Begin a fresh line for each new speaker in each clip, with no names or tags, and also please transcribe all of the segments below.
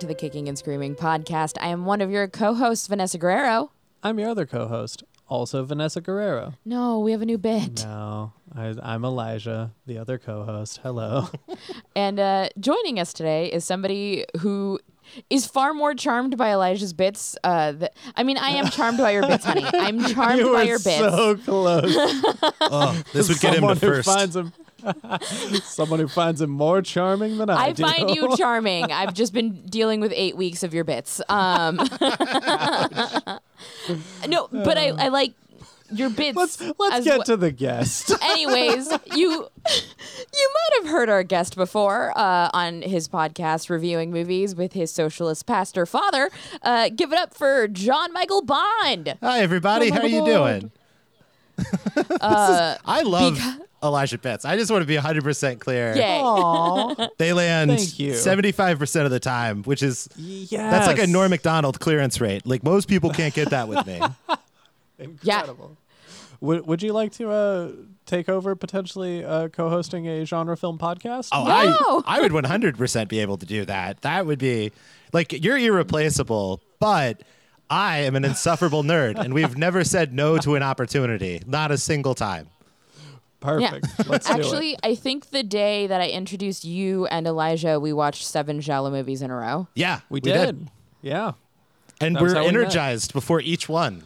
You're listening to the Kicking and Screaming podcast. I am one of your co hosts, Vanessa Guerrero.
I'm your other co-host, also Vanessa Guerrero.
No, we have a new bit.
No, I, I'm Elijah, the other co-host. Hello.
And uh, joining us today is somebody who is far more charmed by Elijah's bits. Uh, th- I mean, I am charmed by your bits, honey. I'm charmed
you
by your bits.
so close.
Oh, this would get him
Someone
to first.
finds him. Someone who finds him more charming than I,
I
do.
find you charming. I've just been dealing with eight weeks of your bits. Um, no, but I, I like your bits.
Let's let's
as
get
wh-
to the guest.
Anyways, you you might have heard our guest before uh, on his podcast reviewing movies with his socialist pastor father. Uh, give it up for John Michael Bond.
Hi, everybody. How are you
my
doing?
Uh,
I love Elijah Pitts. I just want to be 100% clear.
yay.
They land
Thank you.
75% of the time, which is
yes.
that's like a Norm Macdonald clearance rate. Like most people can't get that with me.
Incredible. Would Would you like to uh, take over potentially uh, co-hosting a genre film podcast?
Oh,
No.
I I would 100% be able to do that. That would be like you're irreplaceable, but I am an insufferable nerd and we've never said no to an opportunity, not a single time.
Perfect. Let's do it.
Actually, I think the day that I introduced you and Elijah, we watched seven Giallo movies in a row.
Yeah,
we, did. Yeah,
And
That
we're
how we
energized before each one.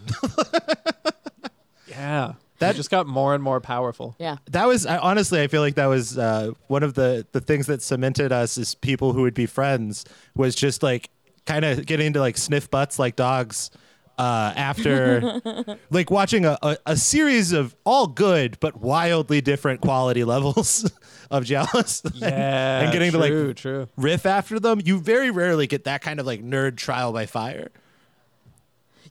yeah.
That-
That just got more and more powerful.
Yeah.
that was I, honestly i feel like that was uh, one of the the things that cemented us as people who would be friends was just like kind of getting to like sniff butts like dogs uh, after like watching a, a, a series of all good but wildly different quality levels of Giallos
Yeah,
and getting to like
true.
riff after them you very rarely get that kind of like nerd trial by fire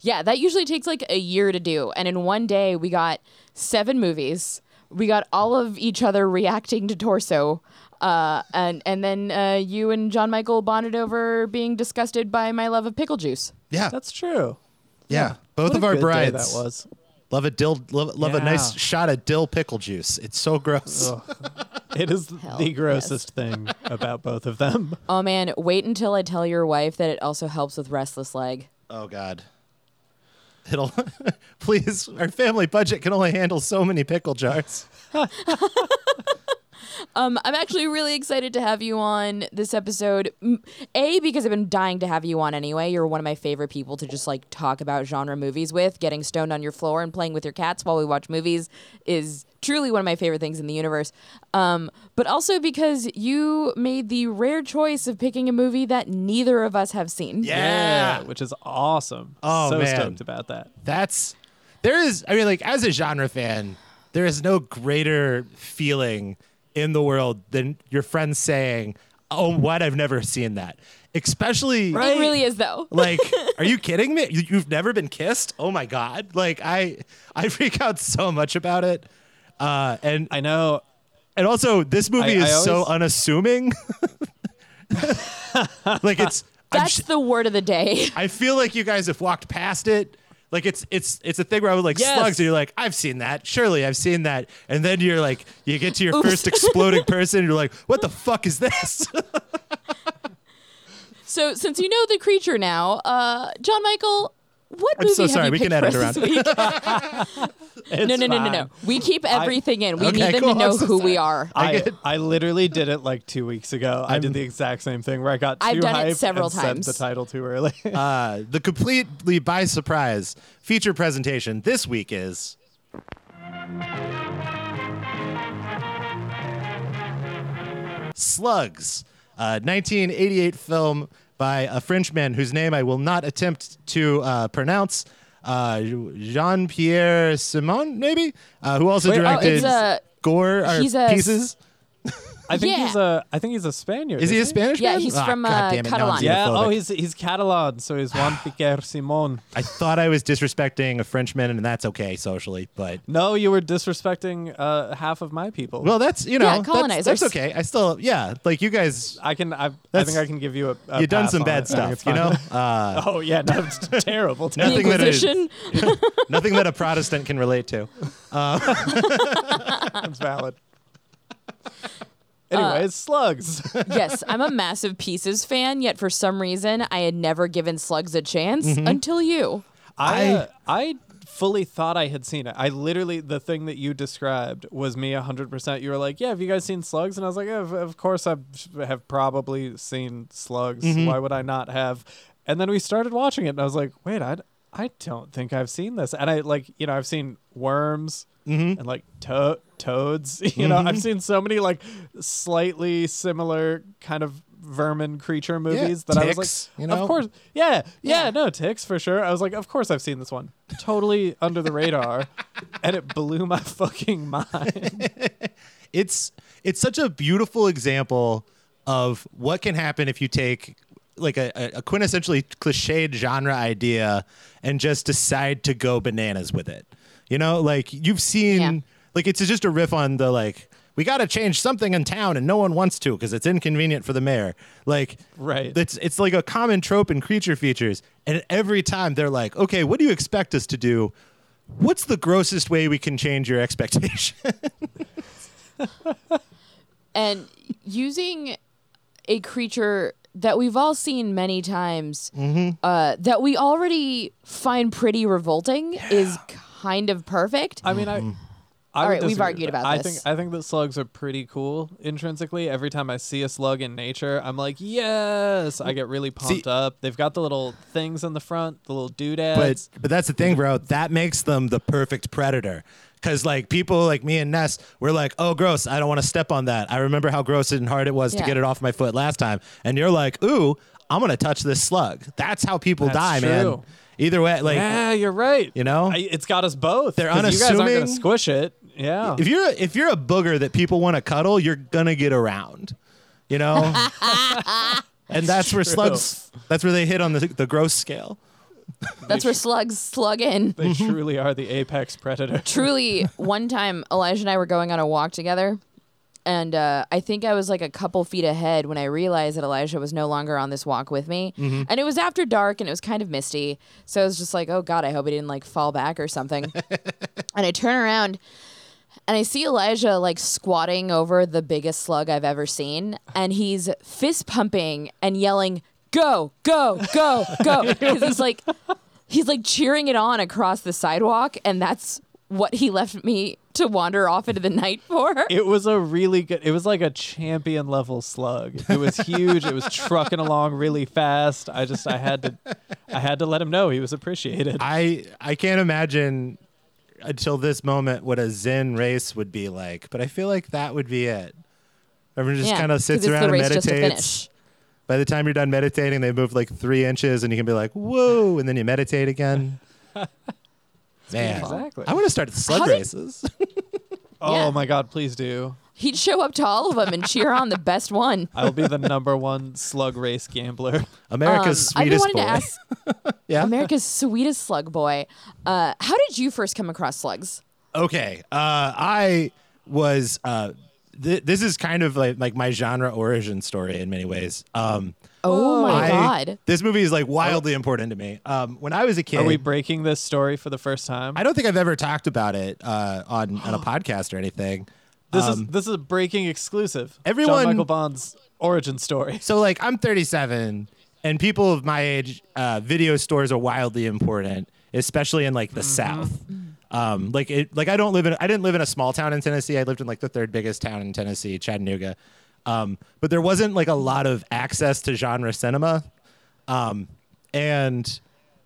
Yeah, that usually takes like a year to do. And in one day, we got seven movies. We got all of each other reacting to Torso. Uh, and and then uh, you and John Michael bonded over being disgusted by my love of pickle juice.
yeah
That's true.
Yeah both
What
of our
good
brides
That was.
love a dill love, love a nice shot of dill pickle juice it's so gross
It is
Hell,
the
yes.
grossest thing about both of them.
Oh man, wait until I tell your wife that it also helps with restless leg.
Oh God. It'll please. Our family budget can only handle so many pickle jars.
Um, I'm actually really excited to have you on this episode. A, because I've been dying to have you on anyway. You're one of my favorite people to just like talk about genre movies with. Getting stoned on your floor and playing with your cats while we watch movies is truly one of my favorite things in the universe. Um, but also because you made the rare choice of picking a movie that neither of us have seen.
Yeah.
which is awesome.
Oh,
so
man.
stoked about that.
That's there is. I mean, like as a genre fan, there is no greater feeling in the world than your friends saying, "Oh, what? I've never seen that." Especially.
It really is though.
Like, are you kidding me? You, you've never been kissed? Oh my god! Like, I I freak out so much about it, uh, and
I know.
And also, this movie
I-
is
I
so unassuming. like it's.
That's
sh-
the word of the day.
I feel like you guys have walked past it. Like it's it's it's a thing where I was like
Yes.
slugs, and you're like, I've seen that. Surely I've seen that. And then you're like, you get to your
Oops.
first exploding person, and you're like, what the fuck is this?
So since you know the creature now, uh, John Michael, what
I'm
movie
so
have
sorry,
you
we can
picked
edit
for
around.
this week? No, no, no, no, no. We keep everything in. We
Okay,
need them
cool.
to know
I'm so
who we are.
I, I literally did it like two weeks ago. I did the exact same thing where I got too
I've done it
hyped
several
and
times.
Sent the title too early.
uh, the completely by surprise feature presentation this week is. Slugs, a 1988 film by a Frenchman whose name I will not attempt to uh, pronounce, uh, Jean Pierre Simon, maybe, uh, who also
Wait, oh,
directed
a-
Gore or Pieces.
I think
Yeah.
he's a. I think he's a Spaniard.
Is he a
isn't
Spanish
Yeah,
man?
he's
Ah,
from,
God
uh,
damn it, now I'm
Catalan.
Yeah.
xenophobic.
Oh, he's he's Catalan, so he's Juan Piquer Simon.
I thought I was disrespecting a Frenchman, and that's okay socially, but
No, you were disrespecting uh, half of my people.
well, that's you know,
Yeah,
that's,
colonizers.
that's okay. I still, yeah, like you guys,
I can. I, I
That's-
think I can give you a. a
you've done
pass
some
on
bad
it. I think
stuff, you
it's
know. Uh,
Oh yeah, no, it's terrible.
The
Nothing that is-
Inquisition.
nothing that a Protestant can relate to.
That's valid. Anyways, slugs.
yes, I'm a massive Pieces fan, yet for some reason I had never given Slugs a chance
Mm-hmm.
until you.
I
I-
uh, I fully thought I had seen it. I literally the thing that you described was me hundred percent. You were like, "Yeah, have you guys seen Slugs?" And I was like, yeah, of, "Of course, I have probably seen Slugs.
Mm-hmm.
Why would I not have?" And then we started watching it, and I was like, "Wait, I I don't think I've seen this." And I like you know I've seen Worms.
Mm-hmm.
And like to- toads, you know, I've seen so many like slightly similar kind of vermin creature movies that I was like,
you know?
of course, yeah, yeah,
Yeah.
no ticks for sure. I was like, of course I've seen this one, totally under the radar, and it blew my fucking mind.
it's it's such a beautiful example of what can happen if you take like a, a quintessentially cliched genre idea and just decide to go bananas with it. You know, like you've seen
Yeah.
like it's just a riff on the like we got to change something in town and no one wants to because it's inconvenient for the mayor. Like
Right.
It's it's like a common trope in creature features and every time they're like, "Okay, what do you expect us to do?" What's the grossest way we can change your expectation?
And using a creature that we've all seen many times,
Mm-hmm.
uh, that we already find pretty revolting, is kind of perfect.
I mean, I.
Mm-hmm.
I
All
would
right, we've argued
with that.
about
I
this.
think I think that slugs are pretty cool intrinsically. Every time I see a slug in nature, I'm like, yes! I get really pumped up. They've got the little things in the front, the little doodads.
But but that's the thing, bro. That makes them the perfect predator. Cause like people like me and Ness, we're like, oh gross, I don't want to step on that. I remember how gross and hard it was to get it off my foot last time. And you're like, ooh, I'm gonna touch this slug. That's how people
That's
die, man.
true.
Either way, like
yeah, you're right.
you know?
I, it's got us both.
They're
'cause You guys aren't gonna squish it. Yeah.
if you're if you're a booger that people want to cuddle, you're gonna get around. You know? and that's where
true.
slugs that's where they hit on the the gross scale.
That's where slugs slug in.
They truly are the apex predator.
Truly, one time Elijah and I were going on a walk together, and uh, I think I was like a couple feet ahead when I realized that Elijah was no longer on this walk with me. And it was after dark and it was kind of misty. So I was just like, oh God, I hope he didn't like fall back or something. and I turn around and I see Elijah like squatting over the biggest slug I've ever seen. And he's fist pumping and yelling, go, go, go, go. Because he's like, he's like cheering it on across the sidewalk. And that's what he left me to wander off into the night for.
It was a really good. It was like a champion level slug. It was huge. it was trucking along really fast. I just I had to I had to let him know he was appreciated.
I I can't imagine until this moment what a Zen race would be like, but I feel like that would be it. Everyone just
Yeah,
kind of sits around and
race just to
meditates. By the time you're done meditating, they move like three inches, and you can be like, "Whoa!" and then you meditate again. Man,
beautiful.
Exactly.
I want to start slug
How did-
races.
oh
Yeah.
my god, please do.
He'd show up to all of them and cheer on the best one.
I will be the number one slug race gambler.
America's
Um, I've been
sweetest
wanting
boy.
to ask
yeah.
America's sweetest slug boy. Uh, how did you first come across slugs?
Okay. Uh, I was. Uh, th- this is kind of like like my genre origin story in many ways. Um,
Oh my
I-
god!
This movie is like wildly important to me. Um, when I was a kid,
Are we breaking this story for the first time?
I don't think I've ever talked about it uh, on on a podcast or anything.
this
Um,
is this is a breaking exclusive.
everyone-
John Michael Bond's origin story.
So like I'm 37, and people of my age, uh, video stores are wildly important, especially in like the South. Um, like it, like I don't live in, I didn't live in a small town in Tennessee. I lived in like the third biggest town in Tennessee, Chattanooga. Um, but there wasn't like a lot of access to genre cinema. Um, and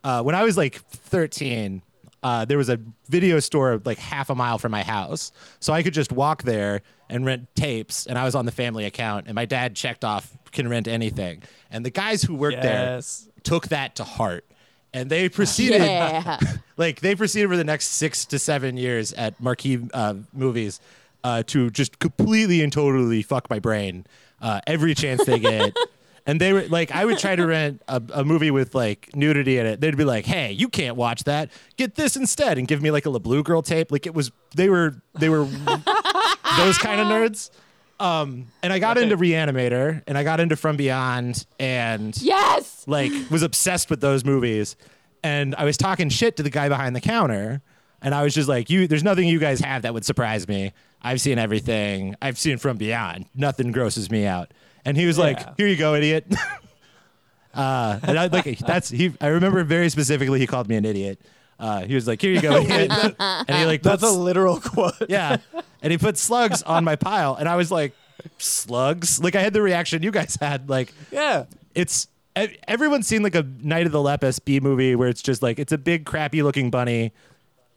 uh, when I was like 13, uh, there was a video store like half a mile from my house, so I could just walk there and rent tapes. And I was on the family account, and my dad checked off can rent anything. And the guys who worked
Yes.
there took that to heart, and they proceeded
Yeah,
like they proceeded for the next six to seven years at marquee uh, movies uh, to just completely and totally fuck my brain uh, every chance they get. and they were like, I would try to rent a, a movie with like nudity in it. They'd be like, "Hey, you can't watch that. Get this instead," and give me like a Blue Girl tape. Like it was, they were, they were those kind of nerds. Um, and I got
Okay.
into Reanimator, and I got into From Beyond, and
yes.
like was obsessed with those movies and i was talking shit to the guy behind the counter And I was just like, "You, there's nothing you guys have that would surprise me. I've seen everything. I've seen from beyond. Nothing grosses me out." And he was like, "Here you go, idiot." uh, and I like that's he. I remember very specifically. He called me an idiot. Uh, he was like, "Here you go, idiot," and he like
That's a literal quote.
yeah. And he put slugs on my pile, and I was like, slugs? Like I had the reaction you guys had. Like
Yeah.
it's everyone's seen like a Night of the Lepus B movie where it's just like it's a big crappy looking bunny.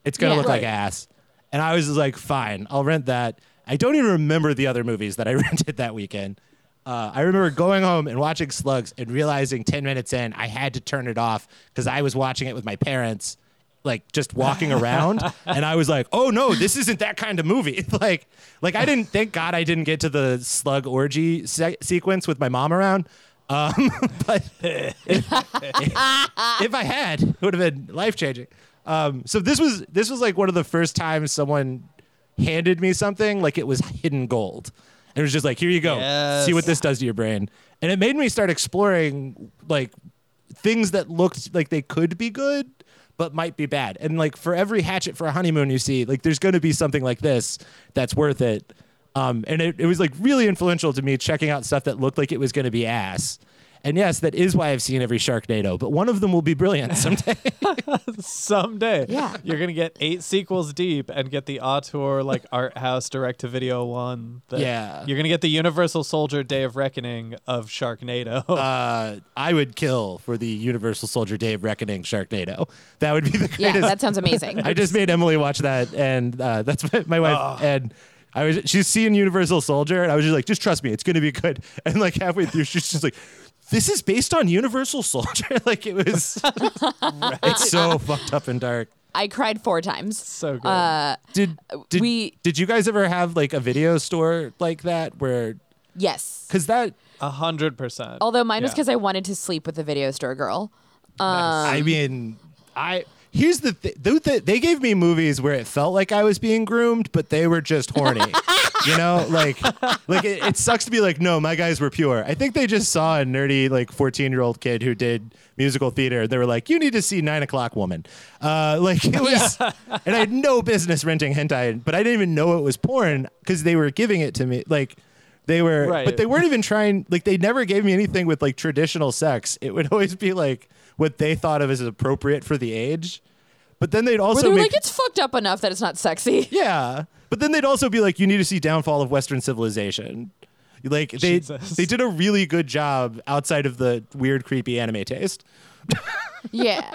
It's gonna
Yeah.
look like
Right.
ass. And I was just like, fine, I'll rent that. I don't even remember the other movies that I rented that weekend. Uh, I remember going home and watching Slugs and realizing 10 minutes in I had to turn it off because I was watching it with my parents, like just walking around. and I was like, oh no, this isn't that kind of movie. like, like I didn't, thank God I didn't get to the slug orgy se- sequence with my mom around. Um, but if I had, it would have been life changing. Um, so this was this was like one of the first times someone handed me something like it was hidden gold. And it was just like, here you go,
Yes.
see what this does to your brain. And it made me start exploring like things that looked like they could be good but might be bad. And like for every hatchet for a honeymoon you see, like there's going to be something like this that's worth it. Um, and it, it was like really influential to me checking out stuff that looked like it was going to be ass. And yes, that is why I've seen every Sharknado, but one of them will be brilliant someday.
Someday.
Yeah.
You're gonna get eight sequels deep and get the auteur like art house direct to video one. that-
Yeah.
You're gonna get the Universal Soldier Day of Reckoning of Sharknado.
uh, I would kill for the Universal Soldier Day of Reckoning Sharknado. That would be the greatest.
Yeah,
greatest.
that sounds amazing.
I just made Emily watch that, and uh, that's my, my wife. And I was she's seeing Universal Soldier, and I was just like, just trust me, it's gonna be good. And like halfway through, she's just like, this is based on Universal Soldier. like it was, it's so fucked up and dark.
I cried four times.
so good.
Uh,
Did did
we-
did you guys ever have like a video store like that where?
yes.
Because that
A hundred percent.
Although mine was because I wanted to sleep with the video store girl.
I mean, I here's the thing. They, they gave me movies where it felt like I was being groomed, but they were just horny. you know, like like it, it sucks to be like, no, my guys were pure. I think they just saw a nerdy like 14 year old kid who did musical theater. They were like, you need to see Nine O'clock Woman. Uh, like it was, and I had no business renting hentai, but I didn't even know it was porn because they were giving it to me. Like. They were,
Right.
but they weren't even trying. Like, they never gave me anything with like traditional sex. It would always be like what they thought of as appropriate for the age. But then they'd also
they were
make,
like, it's fucked up enough that it's not sexy.
yeah. But then they'd also be like, you need to see Downfall of Western Civilization. Like they
Jesus.
they did a really good job outside of the weird, creepy anime taste.
yeah.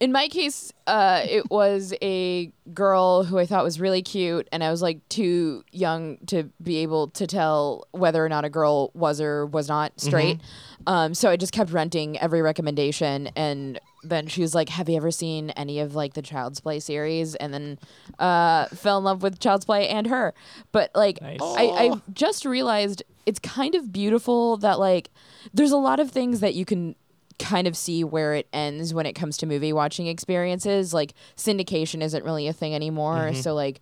In my case, uh, it was a girl who I thought was really cute, and I was like too young to be able to tell whether or not a girl was or was not straight. Um, so I just kept renting every recommendation, and then she was like, "Have you ever seen any of like the Child's Play series?" And then uh, fell in love with Child's Play and her. But like,
Nice.
I, I just realized it's kind of beautiful that like there's a lot of things that you can kind of see where it ends when it comes to movie watching experiences. Like syndication isn't really a thing anymore. Mm-hmm. So like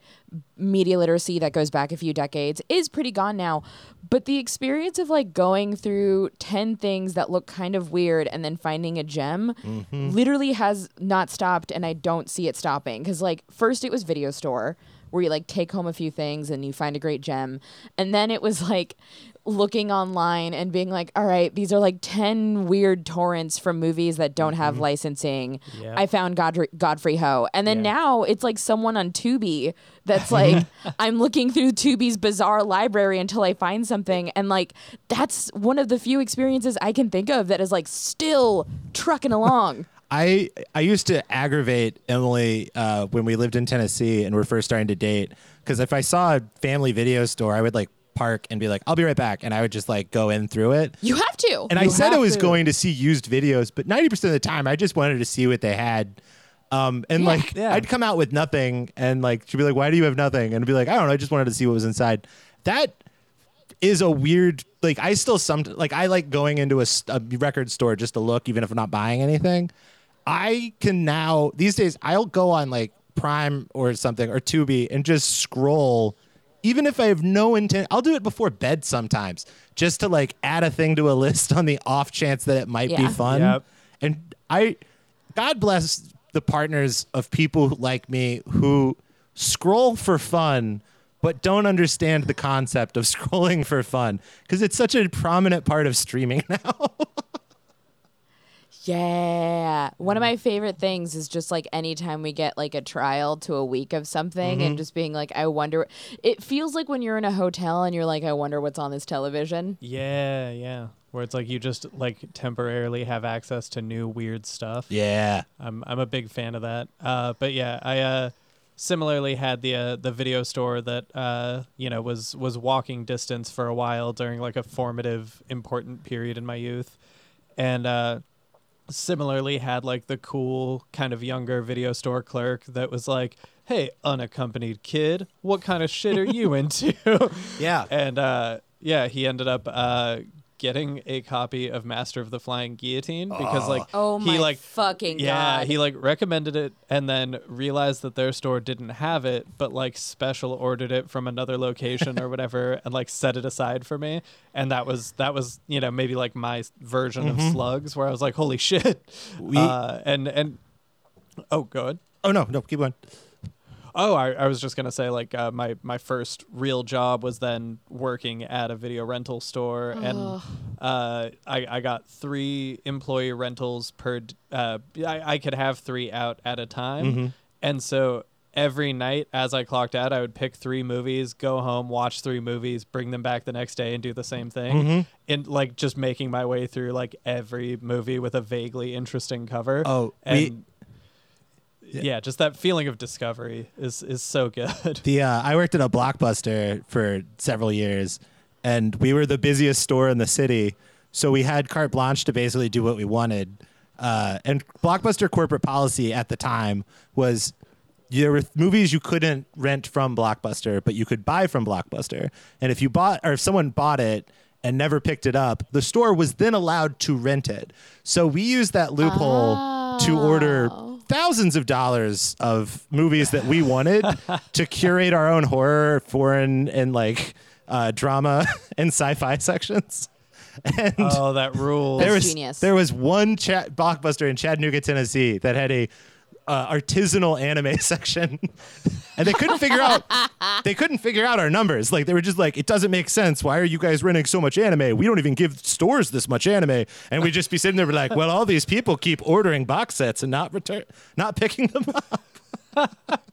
media literacy that goes back a few decades is pretty gone now. But the experience of like going through 10 things that look kind of weird and then finding a gem mm-hmm. literally has not stopped and I don't see it stopping cuz like first it was video store where you like take home a few things and you find a great gem and then it was like looking online and being like all right these are like 10 weird torrents from movies that don't have licensing.
Yeah.
i found Godfrey, godfrey ho. And then
Yeah.
now it's like someone on tubi that's like i'm looking through tubi's bizarre library until i find something. And like that's one of the few experiences i can think of that is like still trucking along.
I I used to aggravate Emily uh, when we lived in Tennessee and we're first starting to date. Because if I saw a family video store, I would like park and be like, "I'll be right back," and I would just like go in through it.
you have to
And I
You
said I
have
was
to.
going to see used videos, but 90% of the time I just wanted to see what they had. Um, and
Yeah.
like
Yeah.
I'd come out with nothing and like she'd be like, Why do you have nothing? And I'd be like, I don't know, I just wanted to see what was inside. That is a weird like I still some like I like going into a, s- a record store just to look even if I'm not buying anything. I can now these days I'll go on like Prime or something or Tubi and just scroll even if I have no intent I'll do it before bed sometimes just to like add a thing to a list on the off chance that it might be fun.
Yep.
And I God bless the partners of people like me who scroll for fun but don't understand the concept of scrolling for fun because it's such a prominent part of streaming now.
Yeah. One of my favorite things is just like anytime we get like a trial to a week of something
Mm-hmm.
and just being like, I wonder. It feels like when you're in a hotel and you're like, I wonder what's on this television.
Yeah, yeah. Where it's like you just like temporarily have access to new weird stuff.
yeah.
I'm I'm a big fan of that. Uh, but yeah, I uh, similarly had the uh, the video store that uh, you know was was walking distance for a while during like a formative important period in my youth, and uh, similarly had like the cool kind of younger video store clerk that was like, "Hey, unaccompanied kid, what kind of shit are you into?"
Yeah.
and uh, yeah, he ended up uh, getting a copy of Master of the Flying Guillotine because like
Oh my
he like
fucking
yeah
god.
he like recommended it and then realized that their store didn't have it but like special ordered it from another location or whatever and like set it aside for me. And that was that was you know maybe like my s- version of slugs where i was like holy shit.
We-
uh, and and oh good
Oh no, no, keep going.
Oh, I, I was just gonna say like uh, my my first real job was then working at a video rental store, and uh, I I got three employee rentals per. d- Uh, I I could have three out at a time, and so every night as I clocked out, I would pick three movies, go home, watch three movies, bring them back the next day, and do the same thing, and like just making my way through like every movie with a vaguely interesting cover.
Oh,
and.
we-
yeah, just that feeling of discovery is is so good.
The uh, I worked at a blockbuster for several years, and we were the busiest store in the city, so we had carte blanche to basically do what we wanted. Uh, and blockbuster corporate policy at the time was there were movies you couldn't rent from blockbuster, but you could buy from blockbuster. And if you bought or if someone bought it and never picked it up, the store was then allowed to rent it. So we used that loophole to order thousands of dollars of movies that we wanted to curate our own horror, foreign, and like uh, drama and sci-fi sections. And
oh, that rules.
there was
genius.
there was one cha- blockbuster in Chattanooga, Tennessee that had a uh, artisanal anime section, and they couldn't figure out they couldn't figure out our numbers. Like they were just like, it doesn't make sense. Why are you guys renting so much anime? We don't even give stores this much anime, and we'd just be sitting there like, well, all these people keep ordering box sets and not return, not picking them up.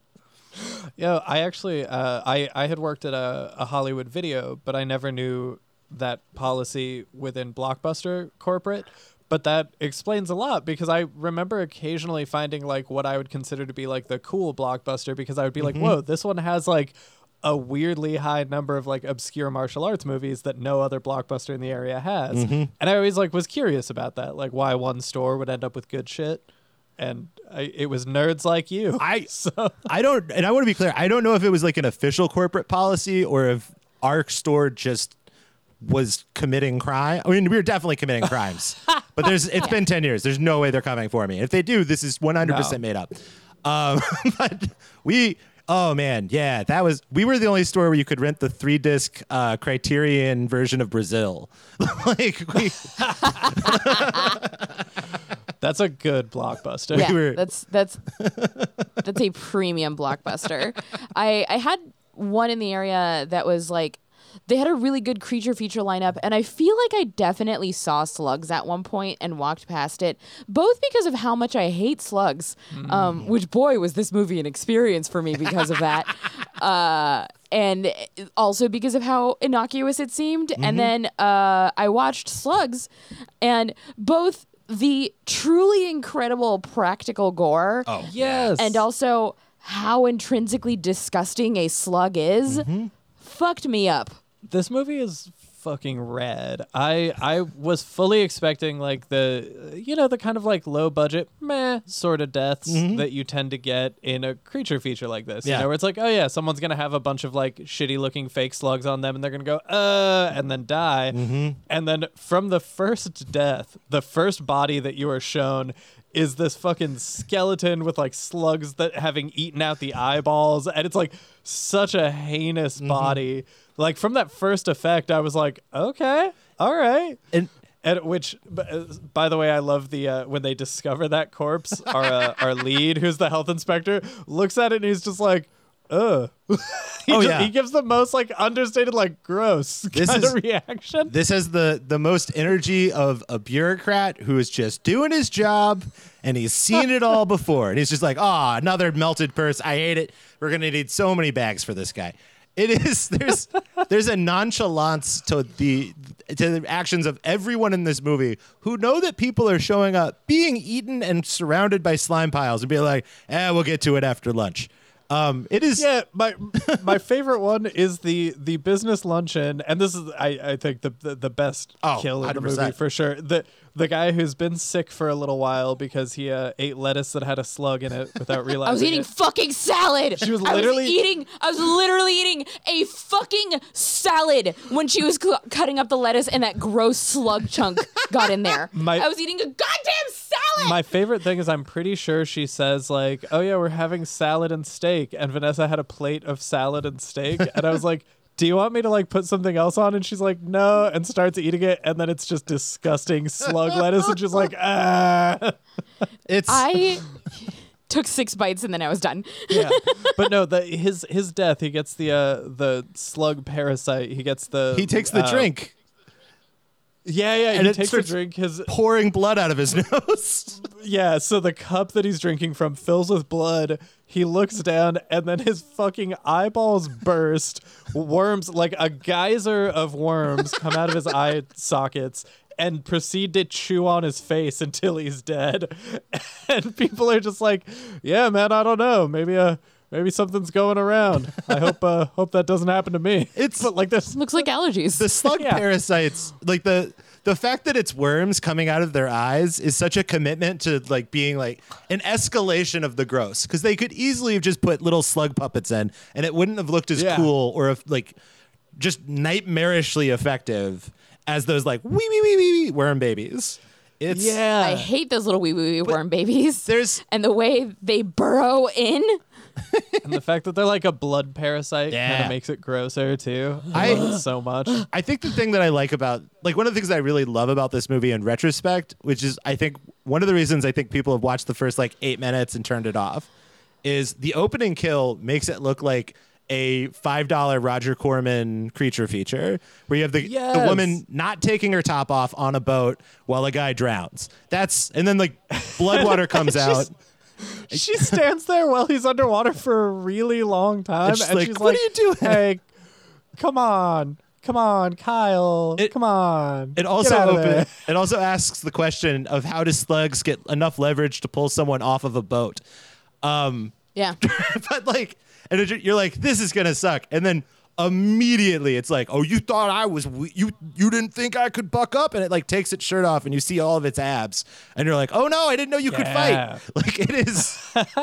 Yeah, I actually uh, I I had worked at a, a Hollywood video, but I never knew that policy within Blockbuster corporate. But that explains a lot because I remember occasionally finding like what I would consider to be like the cool blockbuster because I would be like, mm-hmm. whoa, this one has like a weirdly high number of like obscure martial arts movies that no other blockbuster in the area has. Mm-hmm. And I always like was curious about that, like why one store would end up with good shit. And I, it was nerds like you.
I-
so
I don't, and I want to be clear. I don't know if it was like an official corporate policy or if our store just was committing crime. I mean, we were definitely committing crimes, but there's it's been ten years. There's no way they're coming for me. If they do, this is 100 percent
No.
made up. Um, but we, oh man, yeah, that was. We were the only store where you could rent the three disc uh, Criterion version of Brazil. like we,
That's a good blockbuster.
yeah,
were-
that's that's that's a premium blockbuster. I I had one in the area that was like they had a really good creature feature lineup and I feel like I definitely saw slugs at one point and walked past it both because of how much I hate slugs um, which boy was this movie an experience for me because of that. Uh, and also because of how innocuous it seemed. And then uh, I watched slugs and both the truly incredible practical gore
Yes.
and also how intrinsically disgusting a slug is fucked me up.
This movie is fucking rad. I I was fully expecting like the you know the kind of like low budget meh sort of deaths mm-hmm. that you tend to get in a creature feature like this.
Yeah.
You know, where it's like, oh yeah, someone's gonna have a bunch of like shitty looking fake slugs on them and they're gonna go, uh and then die. Mm-hmm. And then from the first death, the first body that you are shown is this fucking skeleton with like slugs that having eaten out the eyeballs and it's like such a heinous mm-hmm. body like from that first effect i was like okay all right
and
And which, uh, by the way, I love the uh, when they discover that corpse. Our uh, our lead, who's the health inspector, looks at it and he's just like, "Ugh." he
Oh,
just-
yeah.
he gives the most like understated, like gross
This
kind
is-
of reaction.
This has the the most energy of a bureaucrat who is just doing his job and he's seen it all before. And he's just like, oh, another melted purse. I hate it. We're gonna need so many bags for this guy. It is there's there's a nonchalance to the to the actions of everyone in this movie who know that people are showing up, being eaten and surrounded by slime piles, and be like, eh, we'll get to it after lunch. Um, it is
Yeah, my my favorite one is the the business luncheon, and this is I, I think the the, the best
Oh,
kill in the
100%.
movie for sure. The the guy who's been sick for a little while because he uh, ate lettuce that had a slug in it without realizing.
I was eating
it.
fucking salad.
She was
I
literally-
eating. I was literally eating a fucking salad when she was cu- cutting up the lettuce and that gross slug chunk got in there.
My-
I was eating a goddamn salad.
My favorite thing is I'm pretty sure she says like, "Oh yeah, we're having salad and steak," and Vanessa had a plate of salad and steak, and I was like. Do you want me to like put something else on? And she's like, no, and starts eating it, and then it's just disgusting slug lettuce, and she's like, ah.
it's
I took six bites and then I was done.
yeah, but no, the his his death. He gets the uh the slug parasite. He gets the
he takes the
uh,
drink,
Yeah, yeah.
and
he
it
takes
a
drink. His
pouring blood out of his nose.
yeah. So the cup that he's drinking from fills with blood. He looks down, and then his fucking eyeballs burst. Worms, like a geyser of worms, come out of his eye sockets. And proceed to chew on his face until he's dead, and people are just like, "Yeah, man, I don't know. Maybe uh, maybe something's going around. I hope uh, hope that doesn't happen to me."
It's-
but like this.
Looks like allergies.
the slug
Yeah.
parasites like the the fact that it's worms coming out of their eyes is such a commitment to like being like an escalation of the gross because they could easily have just put little slug puppets in and it wouldn't have looked as
Yeah.
cool or if like just nightmarishly effective as those like wee wee wee wee wee worm babies it's
Yeah,
I hate those little wee wee wee worm babies.
there's
and the way they burrow in.
and the fact that they're like a blood parasite kind of makes it grosser too.
I-
I love it so much.
I think the thing that I like about like one of the things that I really love about this movie in retrospect, which is I think one of the reasons I think people have watched the first like eight minutes and turned it off, is the opening kill makes it look like a five dollar Roger Corman creature feature where you have the, the
Yes.
woman not taking her top off on a boat while a guy drowns. That's and then like blood water comes out.
she stands there while he's underwater for a really long time,
And she's
and
like,
she's
"What
like,
are you doing?"
Hey, come on, come on, Kyle,
It-
come on."
It
Get
also
out
open,
there."
it also asks the question of how do slugs get enough leverage to pull someone off of a boat. Um,
Yeah.
but like, and you're like, this is gonna suck, and then immediately it's like, oh, you thought I was, we- you you didn't think I could buck up, and it like takes its shirt off, and you see all of its abs, and you're like, oh no, I didn't know you could fight. Like it is,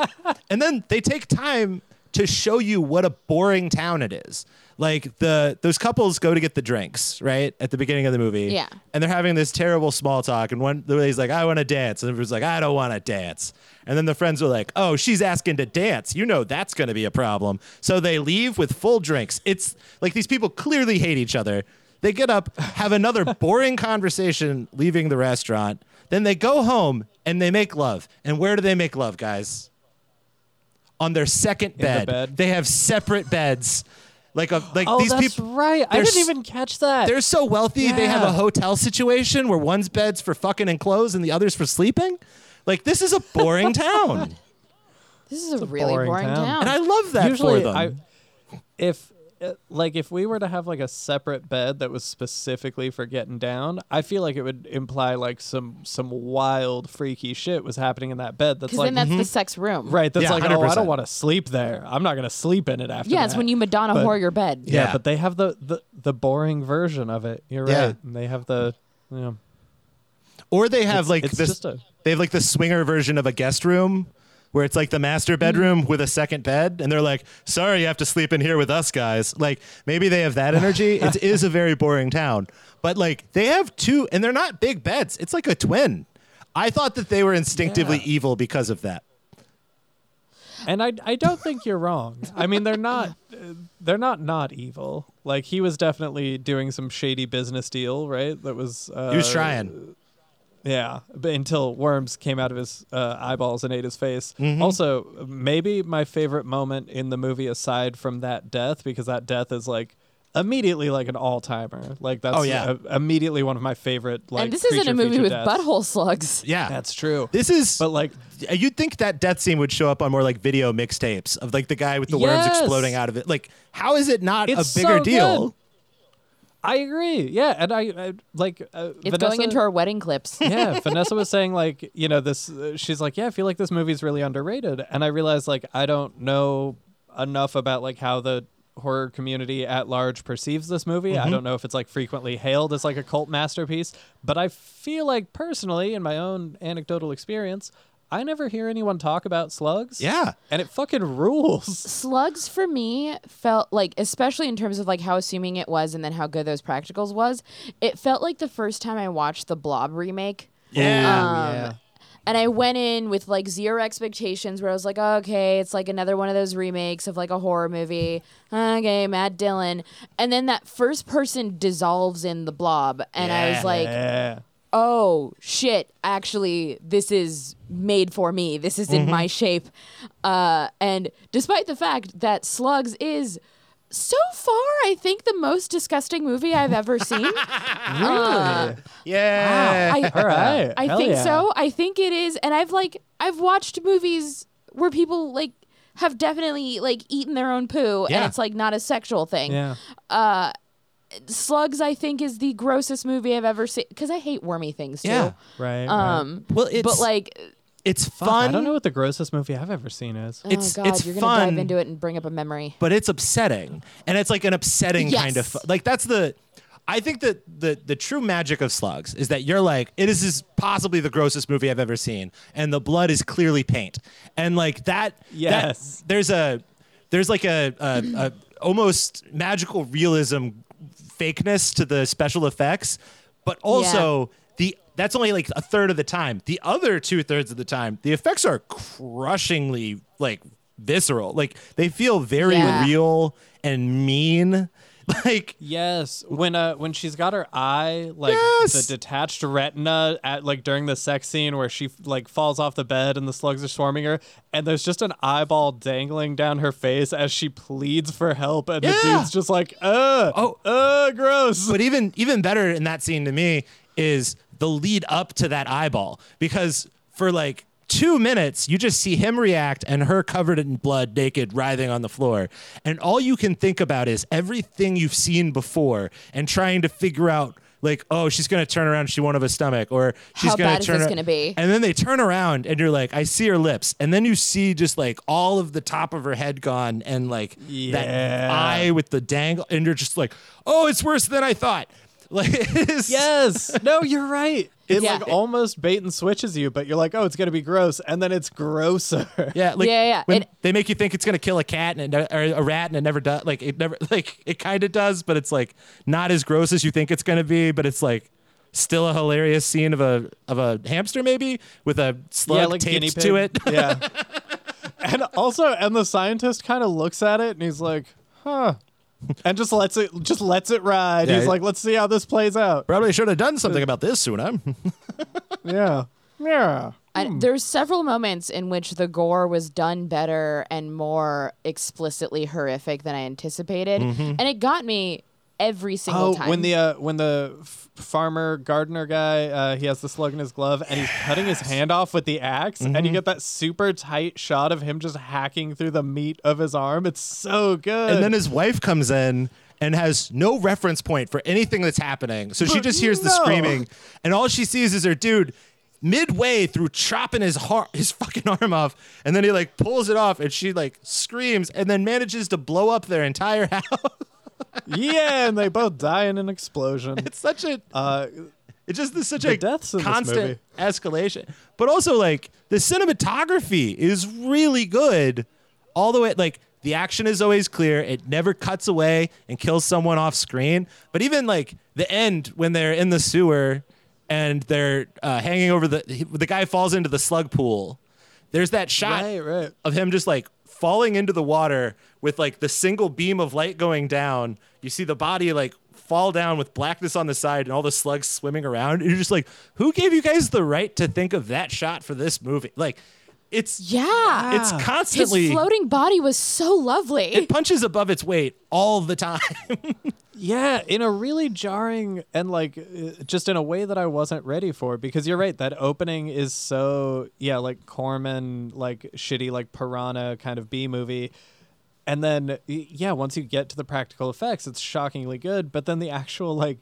and then they take time to show you what a boring town it is. Like the those couples go to get the drinks right at the beginning of the movie,
Yeah.
and they're having this terrible small talk, and one the lady's like, "I want to dance," and everyone's like, "I don't want to dance," and then the friends are like, "Oh, she's asking to dance. You know that's going to be a problem." So they leave with full drinks. It's like these people clearly hate each other. They get up, have another boring conversation, leaving the restaurant. Then they go home and they make love. And where do they make love, guys? On their second
the
bed.
bed.
They have separate beds. Like a like
Oh,
these
that's
people
right. I didn't even catch that.
they're so wealthy they have a hotel situation where one's bed's for fucking and clothes and the other's for sleeping. Like this is a boring town.
This is a, really
boring
boring,
town.
town.
And I love that
Usually,
for them.
I, if uh, Uh, like if we were to have like a separate bed that was specifically for getting down, I feel like it would imply like some some wild freaky shit was happening in that bed. That's
Because
like
then that's the mm-hmm. sex room.
right. That's
Yeah,
like oh, I don't want to sleep there. I'm not gonna sleep in it after.
Yeah, it's when you Madonna
But-
whore your bed.
Yeah,
Yeah.
but they have the, the the boring version of it. You're
Yeah.
right. And they have the you know,
or they have
It's-
like
it's
this
a-
they have like the swinger version of a guest room where it's like the master bedroom with a second bed and they're like sorry you have to sleep in here with us guys like maybe they have that energy it is a very boring town but like they have two and they're not big beds it's like a twin i thought that they were instinctively
Yeah.
evil because of that
and I I don't think you're wrong. I mean, they're not uh, they're not not evil. Like he was definitely doing some shady business deal, right? That was uh,
He was trying.
Yeah, but until worms came out of his uh, eyeballs and ate his face.
Mm-hmm.
Also, maybe my favorite moment in the movie, aside from that death, because that death is like immediately like an all timer. Like that's
Oh, yeah.
uh, immediately one of my favorite. Like
and this isn't a movie with
deaths.
butthole slugs.
Yeah.
That's true.
this is
But like,
you'd think that death scene would show up on more like video mixtapes of like the guy with the worms exploding out of it. Like, how is it not
It's
a bigger
so
deal?
good. I agree. Yeah, and I, I like. Uh,
It's
Vanessa,
going into our wedding clips.
yeah, Vanessa was saying like, you know, this. Uh, she's like, yeah, I feel like this movie's really underrated, and I realized like I don't know enough about like how the horror community at large perceives this movie.
Mm-hmm.
I don't know if it's like frequently hailed as like a cult masterpiece, but I feel like personally, in my own anecdotal experience, I never hear anyone talk about slugs.
Yeah.
and it fucking rules.
Slugs for me felt like, especially in terms of like how assuming it was and then how good those practicals was, it felt like the first time I watched the Blob remake.
Yeah.
Um,
yeah.
And I went in with like zero expectations where I was like, oh, okay, it's like another one of those remakes of like a horror movie. Okay, Matt Dillon. And then that first person dissolves in the blob. And I was like,
yeah.
Oh shit actually this is made for me this is in mm-hmm. my shape uh, and despite the fact that slugs is so far i think the most disgusting movie i've ever seen
Really?
Uh, yeah.
I,
All right.
I
Hell
think
yeah.
so i think it is and i've like i've watched movies where people like have definitely like eaten their own poo
Yeah.
and it's like not a sexual thing
Yeah.
Uh, slugs i think is the grossest movie i've ever seen because i hate wormy things too
Yeah.
Right. right.
um
Well, it's
but like
it's
Fuck,
fun.
I don't know what the grossest movie I've ever seen is.
It's-
oh god,
it's
you're
fun.
gonna dive into it and bring up a memory.
but it's upsetting and it's like an upsetting kind of fu- like that's the i think that the the true magic of slugs is that you're like it is is possibly the grossest movie i've ever seen and the blood is clearly paint and like that that-
Yes.
there's a there's like a, a, a almost magical realism fakeness to the special effects but also the that's only like a third of the time. The other two thirds of the time, the effects are crushingly like visceral. Like they feel very
Yeah.
real and mean. Like
Yes, when uh when she's got her eye like
Yes!
the detached retina at like during the sex scene where she like falls off the bed and the slugs are swarming her and there's just an eyeball dangling down her face as she pleads for help and the dude's just like uh
Oh.
uh gross.
but even even better in that scene to me is the lead up to that eyeball because for like two minutes you just see him react and her covered in blood naked writhing on the floor. And all you can think about is everything you've seen before and trying to figure out like oh she's gonna turn around she won't have a stomach or she's
How
gonna
bad is this
ar-
gonna be?
and then they turn around and you're like i see her lips. And then you see just like all of the top of her head gone and like that eye with the dangle and you're just like oh it's worse than i thought like it's,
Yes. No, you're right. It
Yeah.
like almost bait and switches you, but you're like, oh, it's gonna be gross, and then it's grosser.
Yeah, like
Yeah, yeah,
when
it-
they make you think it's gonna kill a cat and it, or a rat and it never does. Like it never, like it kind of does, but it's like not as gross as you think it's gonna be. But it's like still a hilarious scene of a of a hamster maybe with a slug
yeah, like
taped to it.
yeah. And also, and the scientist kind of looks at it and he's like, huh. And just lets it just lets it ride.
Yeah,
he's
it-
like, let's see how this plays out.
Probably should have done something about this sooner.
Yeah. Yeah.
I, hmm. there's several moments in which the gore was done better and more explicitly horrific than I anticipated, mm-hmm. and it got me every single
Oh,
time.
when the uh, when the f- farmer gardener guy uh, he has the slug in his glove and he's cutting his hand off with the ax and you get that super tight shot of him just hacking through the meat of his arm. It's so good.
and then his wife comes in and has no reference point for anything that's happening. So she just hears the screaming, and all she sees is her dude midway through chopping his heart, his fucking arm off, and then he like pulls it off, and she like screams, and then manages to blow up their entire house.
Yeah, and they both die in an explosion.
it's such a
Uh,
It's just this such
The
a
deaths
constant escalation. But also like the cinematography is really good. All the way like the action is always clear. It never cuts away and kills someone off screen. But even like the end when they're in the sewer and they're uh, hanging over the the guy falls into the slug pool. There's that shot
right, right.
of him just like falling into the water with like the single beam of light going down. You see the body like fall down with blackness on the side and all the slugs swimming around. And you're just like, who gave you guys the right to think of that shot for this movie? Like, it's
Yeah.
it's constantly
His
constantly
floating body was so lovely.
it punches above its weight all the time.
Yeah, in a really jarring and like uh, just in a way that I wasn't ready for because you're right that opening is so yeah like Corman like shitty like piranha kind of B movie and then yeah once you get to the practical effects it's shockingly good but then the actual like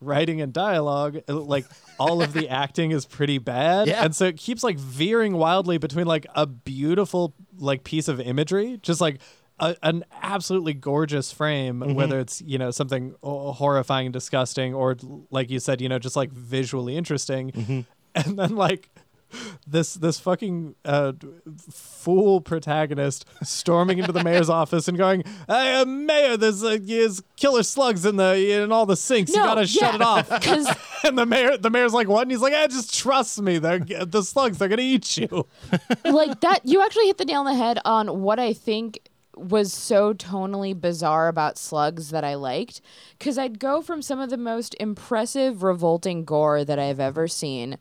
writing and dialogue uh, like all of the acting is pretty bad
Yeah.
and so it keeps like veering wildly between like a beautiful like piece of imagery just like a, an absolutely gorgeous frame whether it's you know something horrifying and disgusting or like you said you know just like visually interesting and then like this this fucking uh, fool protagonist storming into the mayor's office and going, "Hey, uh, mayor, there's uh, there's killer slugs in the in all the sinks. you gotta shut it off." And the mayor the mayor's like, "What?" And he's like, "Eh, just trust me. They're the slugs. They're gonna eat you."
like that you actually hit the nail on the head on what I think was so tonally bizarre about slugs that I liked cuz I'd go from some of the most impressive revolting gore that I've ever seen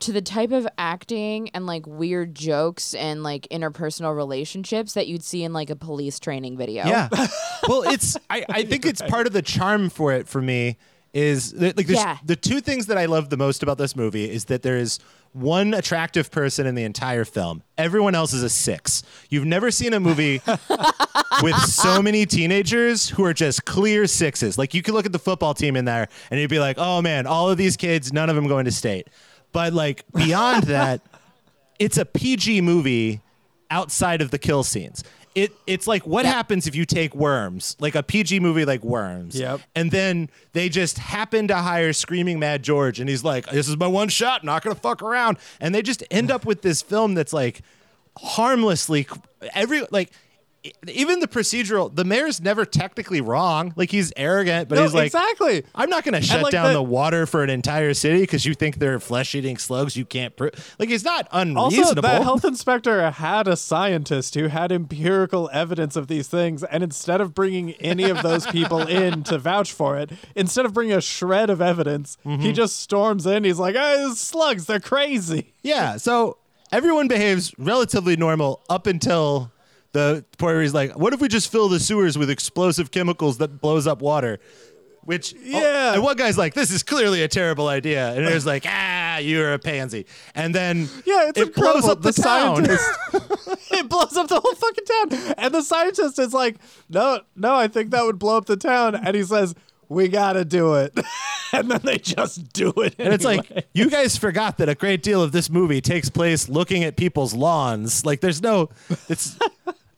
to the type of acting and like weird jokes and like interpersonal relationships that you'd see in like a police training video.
Yeah. well, it's I, I think it's part of the charm for it for me is like there's,
Yeah.
the two things that I love the most about this movie is that there is one attractive person in the entire film. Everyone else is a six. You've never seen a movie with so many teenagers who are just clear sixes. Like you could look at the football team in there and you'd be like, oh man, all of these kids, none of them going to state. But like beyond that, it's a PG movie outside of the kill scenes. It it's like what happens if you take Worms, like a PG movie like Worms,
Yep.
and then they just happen to hire Screaming Mad George, and he's like, "This is my one shot, not gonna fuck around," and they just end up with this film that's like harmlessly every like. Even the procedural, the mayor's never technically wrong. Like he's arrogant, but
No,
he's like,
exactly.
I'm not going to shut
like
down
the-
the water for an entire city because you think they're flesh-eating slugs. You can't prove. Like it's not unreasonable.
Also, the health inspector had a scientist who had empirical evidence of these things, and instead of bringing any of those people in to vouch for it, instead of bringing a shred of evidence,
Mm-hmm.
he just storms in. He's like, "Hey, slugs, they're crazy."
yeah. So everyone behaves relatively normal up until the he's like, "What if we just fill the sewers with explosive chemicals that blows up water?" Which
Yeah.
and one guy's like, "This is clearly a terrible idea," and there's like, "Ah, you're a pansy," and then
Yeah,
it blows up the,
the
town.
it blows up the whole fucking town, and the scientist is like, "No, no, I think that would blow up the town," and he says, "We gotta do it," and then they just do it,
And it's like you guys forgot that a great deal of this movie takes place looking at people's lawns. Like there's no, it's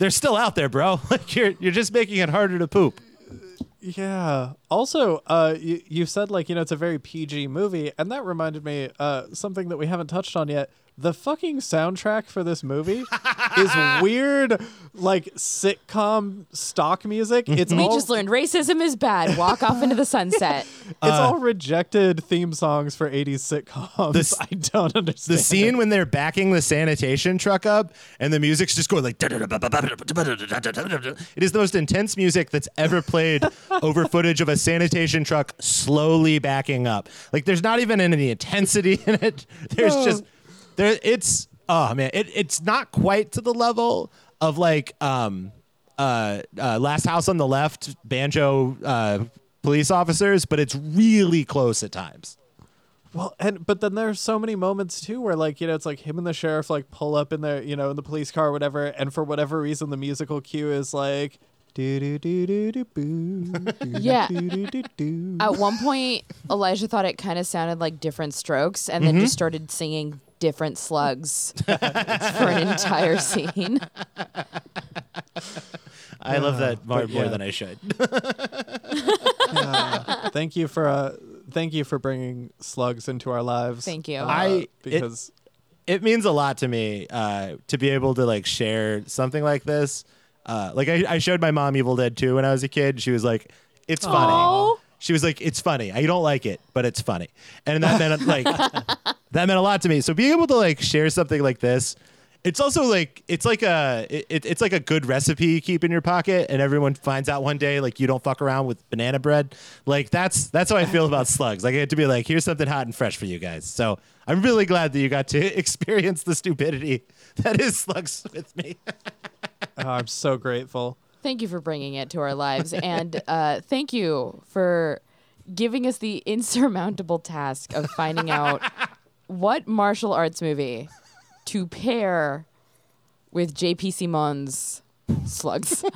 they're still out there, bro. Like you're you're just making it harder to poop.
Yeah. Also, uh, you, you said like you know it's a very PG movie, and that reminded me uh something that we haven't touched on yet. The fucking soundtrack for this movie is weird, like sitcom stock music. Mm-hmm. It's
We
all,
just learned racism is bad. Walk off into the sunset.
it's uh, all rejected theme songs for '80s sitcoms.
This-
I don't understand
The scene when they're backing the sanitation truck up and the music's just going like it is the most intense music that's ever played over footage of a sanitation truck slowly backing up. Like there's not even any intensity in it. There's
No.
just there it's oh man, it, it's not quite to the level of like um uh, uh last house on the left banjo uh police officers, but it's really close at times.
Well, and but then there's so many moments too where like you know it's like him and the sheriff like pull up in their you know in the police car or whatever, and for whatever reason the musical cue is like do do do do do boo.
Yeah.
Do, do, do, do.
At one point, Elijah thought it kind of sounded like different strokes and then just started singing different slugs for an entire scene.
I love that more,
but
more than I should.
Thank you for uh thank you for bringing slugs into our lives.
Thank you.
uh,
I-
because
it means a lot to me uh, to be able to like share something like this. Uh, like I, I showed my mom Evil Dead 2 when I was a kid. She was like, "It's funny."
Aw.
She was like, "It's funny. I don't like it, but it's funny," and that meant like that meant a lot to me. So being able to like share something like this it's also like it's like a it, it's like a good recipe you keep in your pocket, and everyone finds out one day like you don't fuck around with banana bread. Like that's that's how I feel about slugs. Like I get to be like, here's something hot and fresh for you guys. So I'm really glad that you got to experience the stupidity that is slugs with me.
Oh, I'm so grateful.
Thank you for bringing it to our lives, and uh, thank you for giving us the insurmountable task of finding out what martial arts movie to pair with JP Simon's slugs.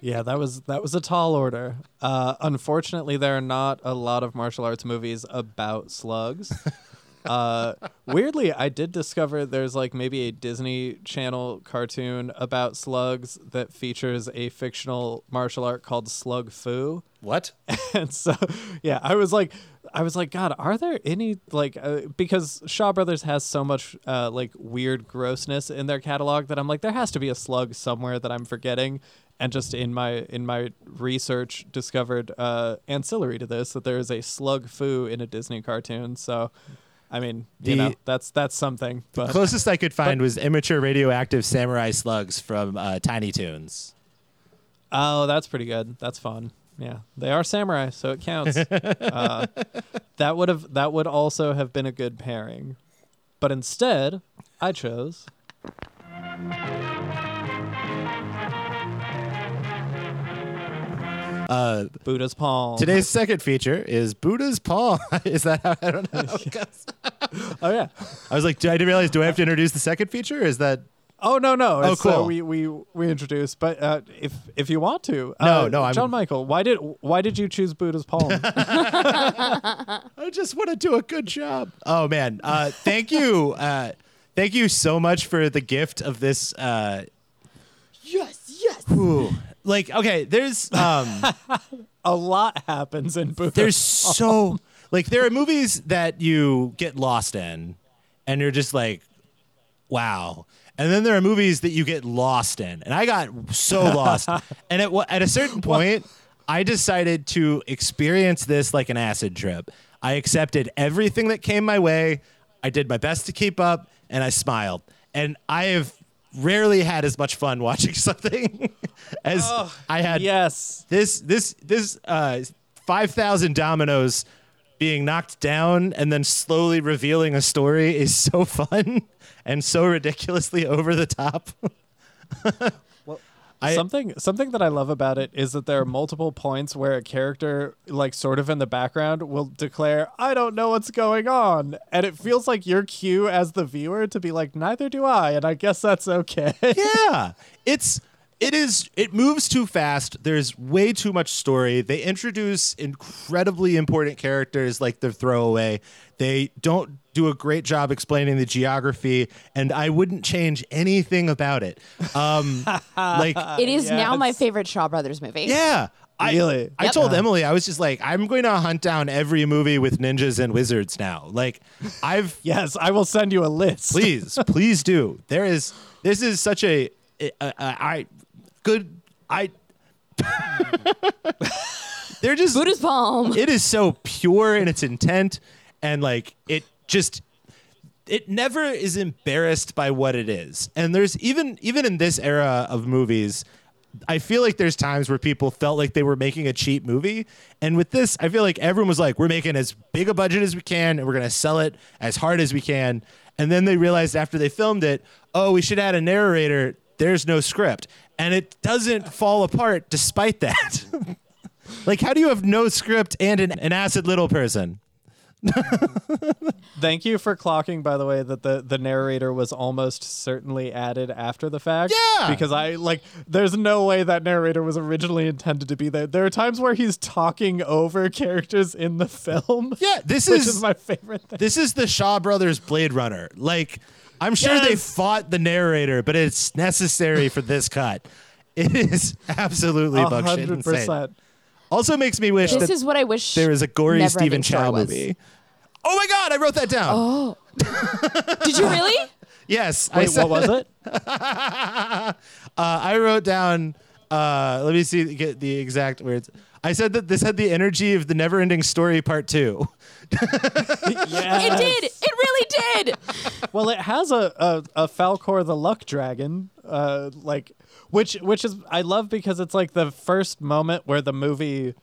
Yeah, that was that was a tall order. Uh, unfortunately, there are not a lot of martial arts movies about slugs. Uh, weirdly, I did discover there's like maybe a Disney Channel cartoon about slugs that features a fictional martial art called Slug Fu.
What?
and so yeah i was like i was like god are there any like uh, because shaw brothers has so much uh, like weird grossness in their catalog that i'm like there has to be a slug somewhere that i'm forgetting and just in my in my research discovered uh, ancillary to this that there is a slug fu in a disney cartoon so i mean you know that's that's something but
Closest I could find was immature radioactive samurai slugs from uh, Tiny Toons.
Oh, that's pretty good. That's fun. Yeah, they are samurai, so it counts. uh, that would have that would also have been a good pairing, but instead, I chose.
Uh,
Buddha's palm.
today's second feature is Buddha's Paw. is that how I don't know? how it goes.
Oh yeah.
I was like, do I didn't realize. Do I have to introduce the second feature? Is that
Oh no no.
Oh,
It's, uh,
cool.
we we we introduced, but uh, if if you want to,
No,
uh,
no, I'm-
John Michael. Why did why did you choose Buddha's palm?
I just want to do a good job. Oh man, uh, thank you, uh, thank you so much for the gift of this. Uh,
yes, yes.
ooh. Like, okay, there's um,
a lot happens in Buddha's.
there's so like there are movies that you get lost in, and you're just like, wow. And then there are movies that you get lost in, and I got so lost. and at at a certain point, I decided to experience this like an acid trip. I accepted everything that came my way. I did my best to keep up, and I smiled. And I have rarely had as much fun watching something as I had
yes.
this this this uh, five thousand dominoes being knocked down and then slowly revealing a story is so fun and so ridiculously over the top. I-
something something that I love about it is that there are multiple points where a character, like sort of in the background, will declare, "I don't know what's going on," and it feels like your cue as the viewer to be like, "Neither do I," and I guess that's okay.
yeah, it's it is it moves too fast. There's way too much story. They introduce incredibly important characters like the throwaway. They don't do a great job explaining the geography, and I wouldn't change anything about it. Um, like
It is now my favorite Shaw Brothers movie.
Yeah. I,
Really?
I
Yep.
told Emily, I was just like, I'm going to hunt down every movie with ninjas and wizards now. Like, I've,
yes, I will send you a list.
please, please do. There is, this is such a, a, a- I, good, I, they're just,
Buddha's palm.
it is so pure in its intent and like it just it never is embarrassed by what it is. And there's even even in this era of movies i feel like there's times where people felt like they were making a cheap movie. And with this i feel like everyone was like we're making as big a budget as we can and we're going to sell it as hard as we can. And then they realized after they filmed it oh we should add a narrator. There's no script and it doesn't fall apart despite that Like, how do you have no script and an, an acid little person?
Thank you for clocking, by the way, that the, the narrator was almost certainly added after the fact.
Yeah.
Because I, like, there's no way that narrator was originally intended to be there. There are times where he's talking over characters in the film.
Yeah, this is,
is my favorite thing.
this is the Shaw Brothers Blade Runner. Like, I'm sure they fought the narrator, but it's necessary for this cut. It is absolutely
A
bugshit
hundred
insane.
percent.
Also makes me wish
This
that
is what I wish
there is a gory
Never
Stephen Chow
was.
movie. Oh my god, I wrote that down.
Oh. Did you really?
Yes, I said,
what was it?
Uh, I wrote down Uh, let me see get the exact words. I said that this had the energy of the Never-Ending Story Part Two.
Yeah.
It did. It really did.
Well, it has a, a, a Falkor the Luck Dragon, uh, like which which is I love because it's like the first moment where the movie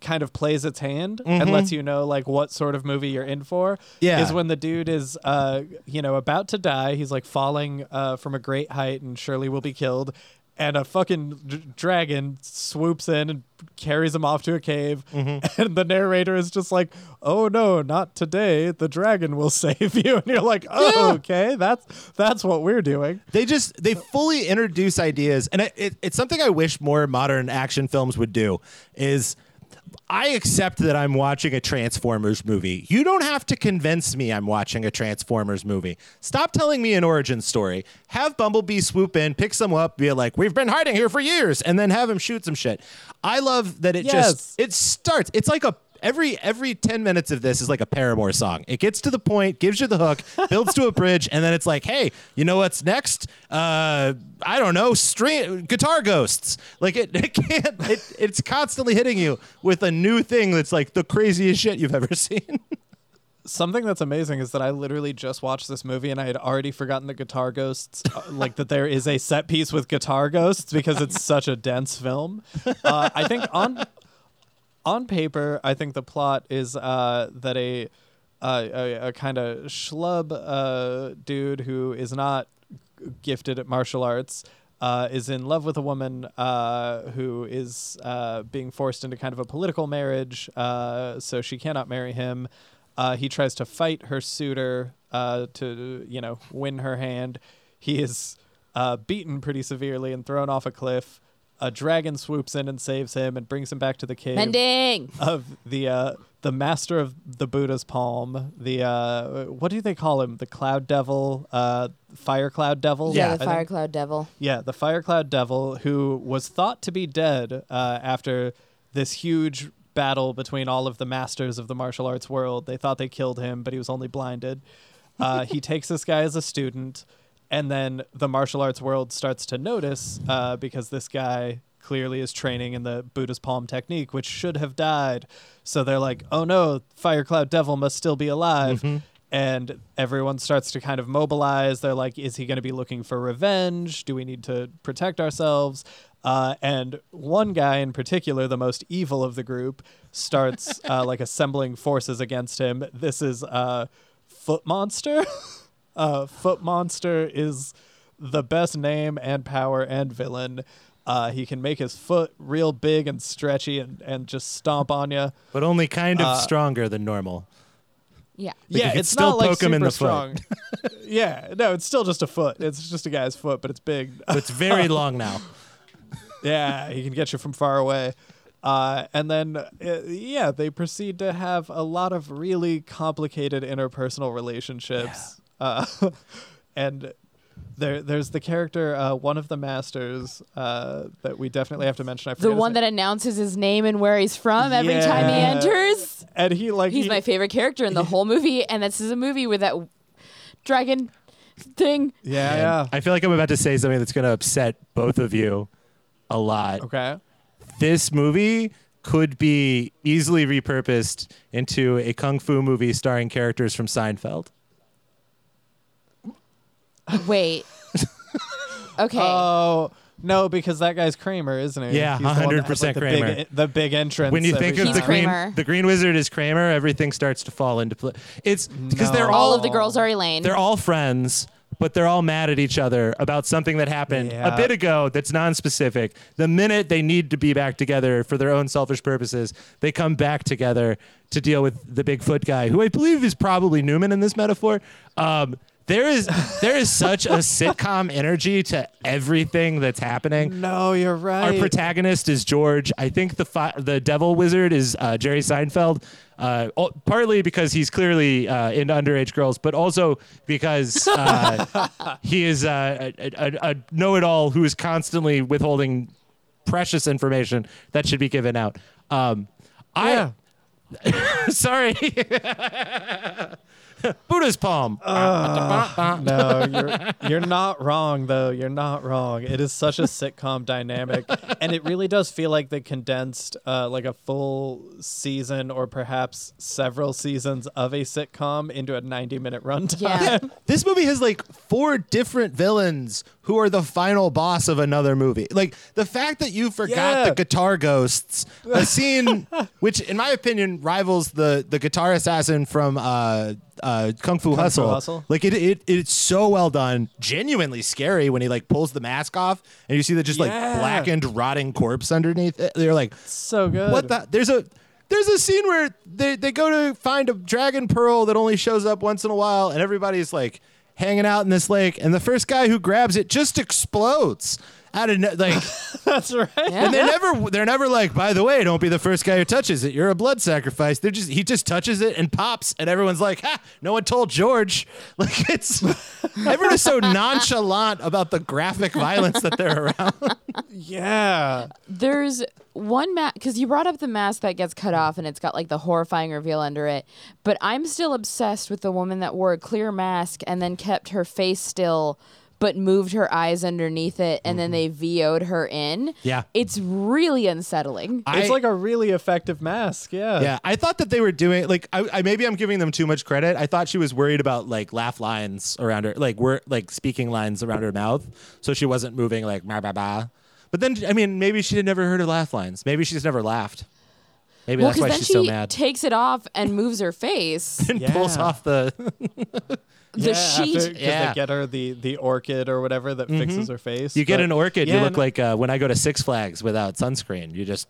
kind of plays its hand and lets you know like what sort of movie you're in for.
Yeah.
is when the dude is uh you know about to die. He's like falling uh from a great height and surely will be killed. And a fucking d- dragon swoops in and carries him off to a cave. Mm-hmm. And the narrator is just like, "Oh no, not today! The dragon will save you." And you're like, "Oh,
Yeah.
okay, that's that's what we're doing."
They just they fully introduce ideas, and it, it, it's something I wish more modern action films would do. Is I accept that I'm watching a Transformers movie. You don't have to convince me I'm watching a Transformers movie. Stop telling me an origin story. Have Bumblebee swoop in, pick some up, be like, "We've been hiding here for years," and then have him shoot some shit. I love that it
Yes.
just it starts. It's like a every every 10 minutes of this is like a Paramore song. It gets to the point, gives you the hook, builds to a bridge, and then it's like, hey, you know what's next? Uh, I don't know, string guitar ghosts. Like it, it can't. It, it's constantly hitting you with a new thing that's like the craziest shit you've ever seen.
Something that's amazing is that I literally just watched this movie and I had already forgotten the guitar ghosts, uh, like that there is a set piece with guitar ghosts because it's such a dense film. Uh, I think on on paper, I think the plot is uh, that a uh, a, a kind of schlub uh, dude who is not gifted at martial arts uh, is in love with a woman uh, who is uh, being forced into kind of a political marriage, so she cannot marry him. He tries to fight her suitor to, you know, win her hand. He is beaten pretty severely and thrown off a cliff. A dragon swoops in and saves him and brings him back to the cave
Mending.
of the uh, the master of the Buddha's palm. The uh, what do they call him? The cloud devil, uh, fire cloud devil.
Yeah,
Yeah,
the
I
fire
think-
cloud devil.
yeah, the fire cloud devil, who was thought to be dead uh, after this huge battle between all of the masters of the martial arts world. They thought they killed him, but he was only blinded. Uh, he takes this guy as a student, and then the martial arts world starts to notice uh, because this guy clearly is training in the Buddha's palm technique, which should have died. So they're like, "Oh no, Fire Cloud Devil must still be alive." And everyone starts to kind of mobilize. They're like, "Is he going to be looking for revenge? Do we need to protect ourselves?" Uh, and one guy in particular, the most evil of the group, starts uh, like assembling forces against him. This is uh, Foot Monster. uh, Foot Monster is the best name and power and villain. Uh, he can make his foot real big and stretchy and, and just stomp on you.
but only kind of
Uh,
stronger than normal.
Yeah.
Like,
yeah, it's
still
not like
poke him in
super
the foot.
strong. yeah, no, it's still just a foot. It's just a guy's foot, but it's big.
But it's very long now.
yeah, he can get you from far away. Uh, and then, uh, yeah, they proceed to have a lot of really complicated interpersonal relationships. Uh, and there, there's the character, uh, one of the masters uh, that we definitely have to mention. I
The
forget his
one that announces his name and where he's from every time he enters.
and he like
He's
he-
my favorite character in the whole movie, and this is a movie with that dragon thing.
Yeah,
And
yeah.
I feel like I'm about to say something that's going to upset both of you a lot.
Okay.
This movie could be easily repurposed into a kung fu movie starring characters from Seinfeld.
Wait. Okay.
Oh no, because that guy's Kramer, isn't he?
Yeah,
He's the one that has,
100%
like, the
Kramer.
Big, the big entrance.
when you
every
think of the
time.
green,
Kramer.
the green wizard is Kramer, everything starts to fall into place. It's because they're
No.
all
all
of the girls are Elaine.
they're all friends, but they're all mad at each other about something that happened
Yeah.
a bit ago that's non-specific. The minute they need to be back together for their own selfish purposes, they come back together to deal with the Bigfoot guy, who I believe is probably Newman in this metaphor. Um, there is there is such a sitcom energy to everything that's happening.
No, you're right.
Our protagonist is George. I think the fi- the devil wizard is uh, Jerry Seinfeld. Uh, partly because he's clearly uh, into underage girls, but also because uh, he is uh, a, a, a know-it-all who is constantly withholding precious information that should be given out. Um,
Yeah.
Sorry. Buddha's palm.
no, you're you're not wrong though. You're not wrong. It is such a sitcom dynamic, and it really does feel like they condensed uh, like a full season or perhaps several seasons of a sitcom into a 90 minute runtime.
Yeah.
this movie has like four different villains who are the final boss of another movie. Like the fact that you forgot
Yeah.
the guitar ghosts, a scene which, in my opinion, rivals the the guitar assassin from uh, uh, Kung Fu Hustle.
Hustle?
Like it, it, it's so well done. Genuinely scary when he like pulls the mask off and you see the just like blackened, rotting corpse underneath. it. They're like,
so good.
what the? There's a there's a scene where they, they go to find a dragon pearl that only shows up once in a while, and everybody's like hanging out in this lake, and the first guy who grabs it just explodes out of no- like,
That's right.
Yeah.
and they're never they're never like, by the way, don't be the first guy who touches it. You're a blood sacrifice. They're just he just touches it and pops, and everyone's like, ha, no one told George. Like it's everyone is so nonchalant about the graphic violence that they're around.
Yeah.
There's one mask because you brought up the mask that gets cut off and it's got like the horrifying reveal under it. But I'm still obsessed with the woman that wore a clear mask and then kept her face still, but moved her eyes underneath it, and then mm-hmm. they VO'd her in.
Yeah.
it's really unsettling.
It's like a really effective mask. Yeah.
Yeah, I thought that they were doing like I, I maybe I'm giving them too much credit. I thought she was worried about like laugh lines around her, like were like speaking lines around her mouth, so she wasn't moving like bah bah bah. But then I mean, maybe she had never heard her laugh lines. Maybe she's never laughed. Maybe
well,
that's why
then
she's
she
so mad.
takes it off and moves her face.
and
Yeah.
pulls off the
the
yeah,
sheet.
After, 'cause
Yeah.
they get her the, the orchid or whatever that fixes her face.
you get an orchid. you look
no-
like uh, when I go to Six Flags without sunscreen. You just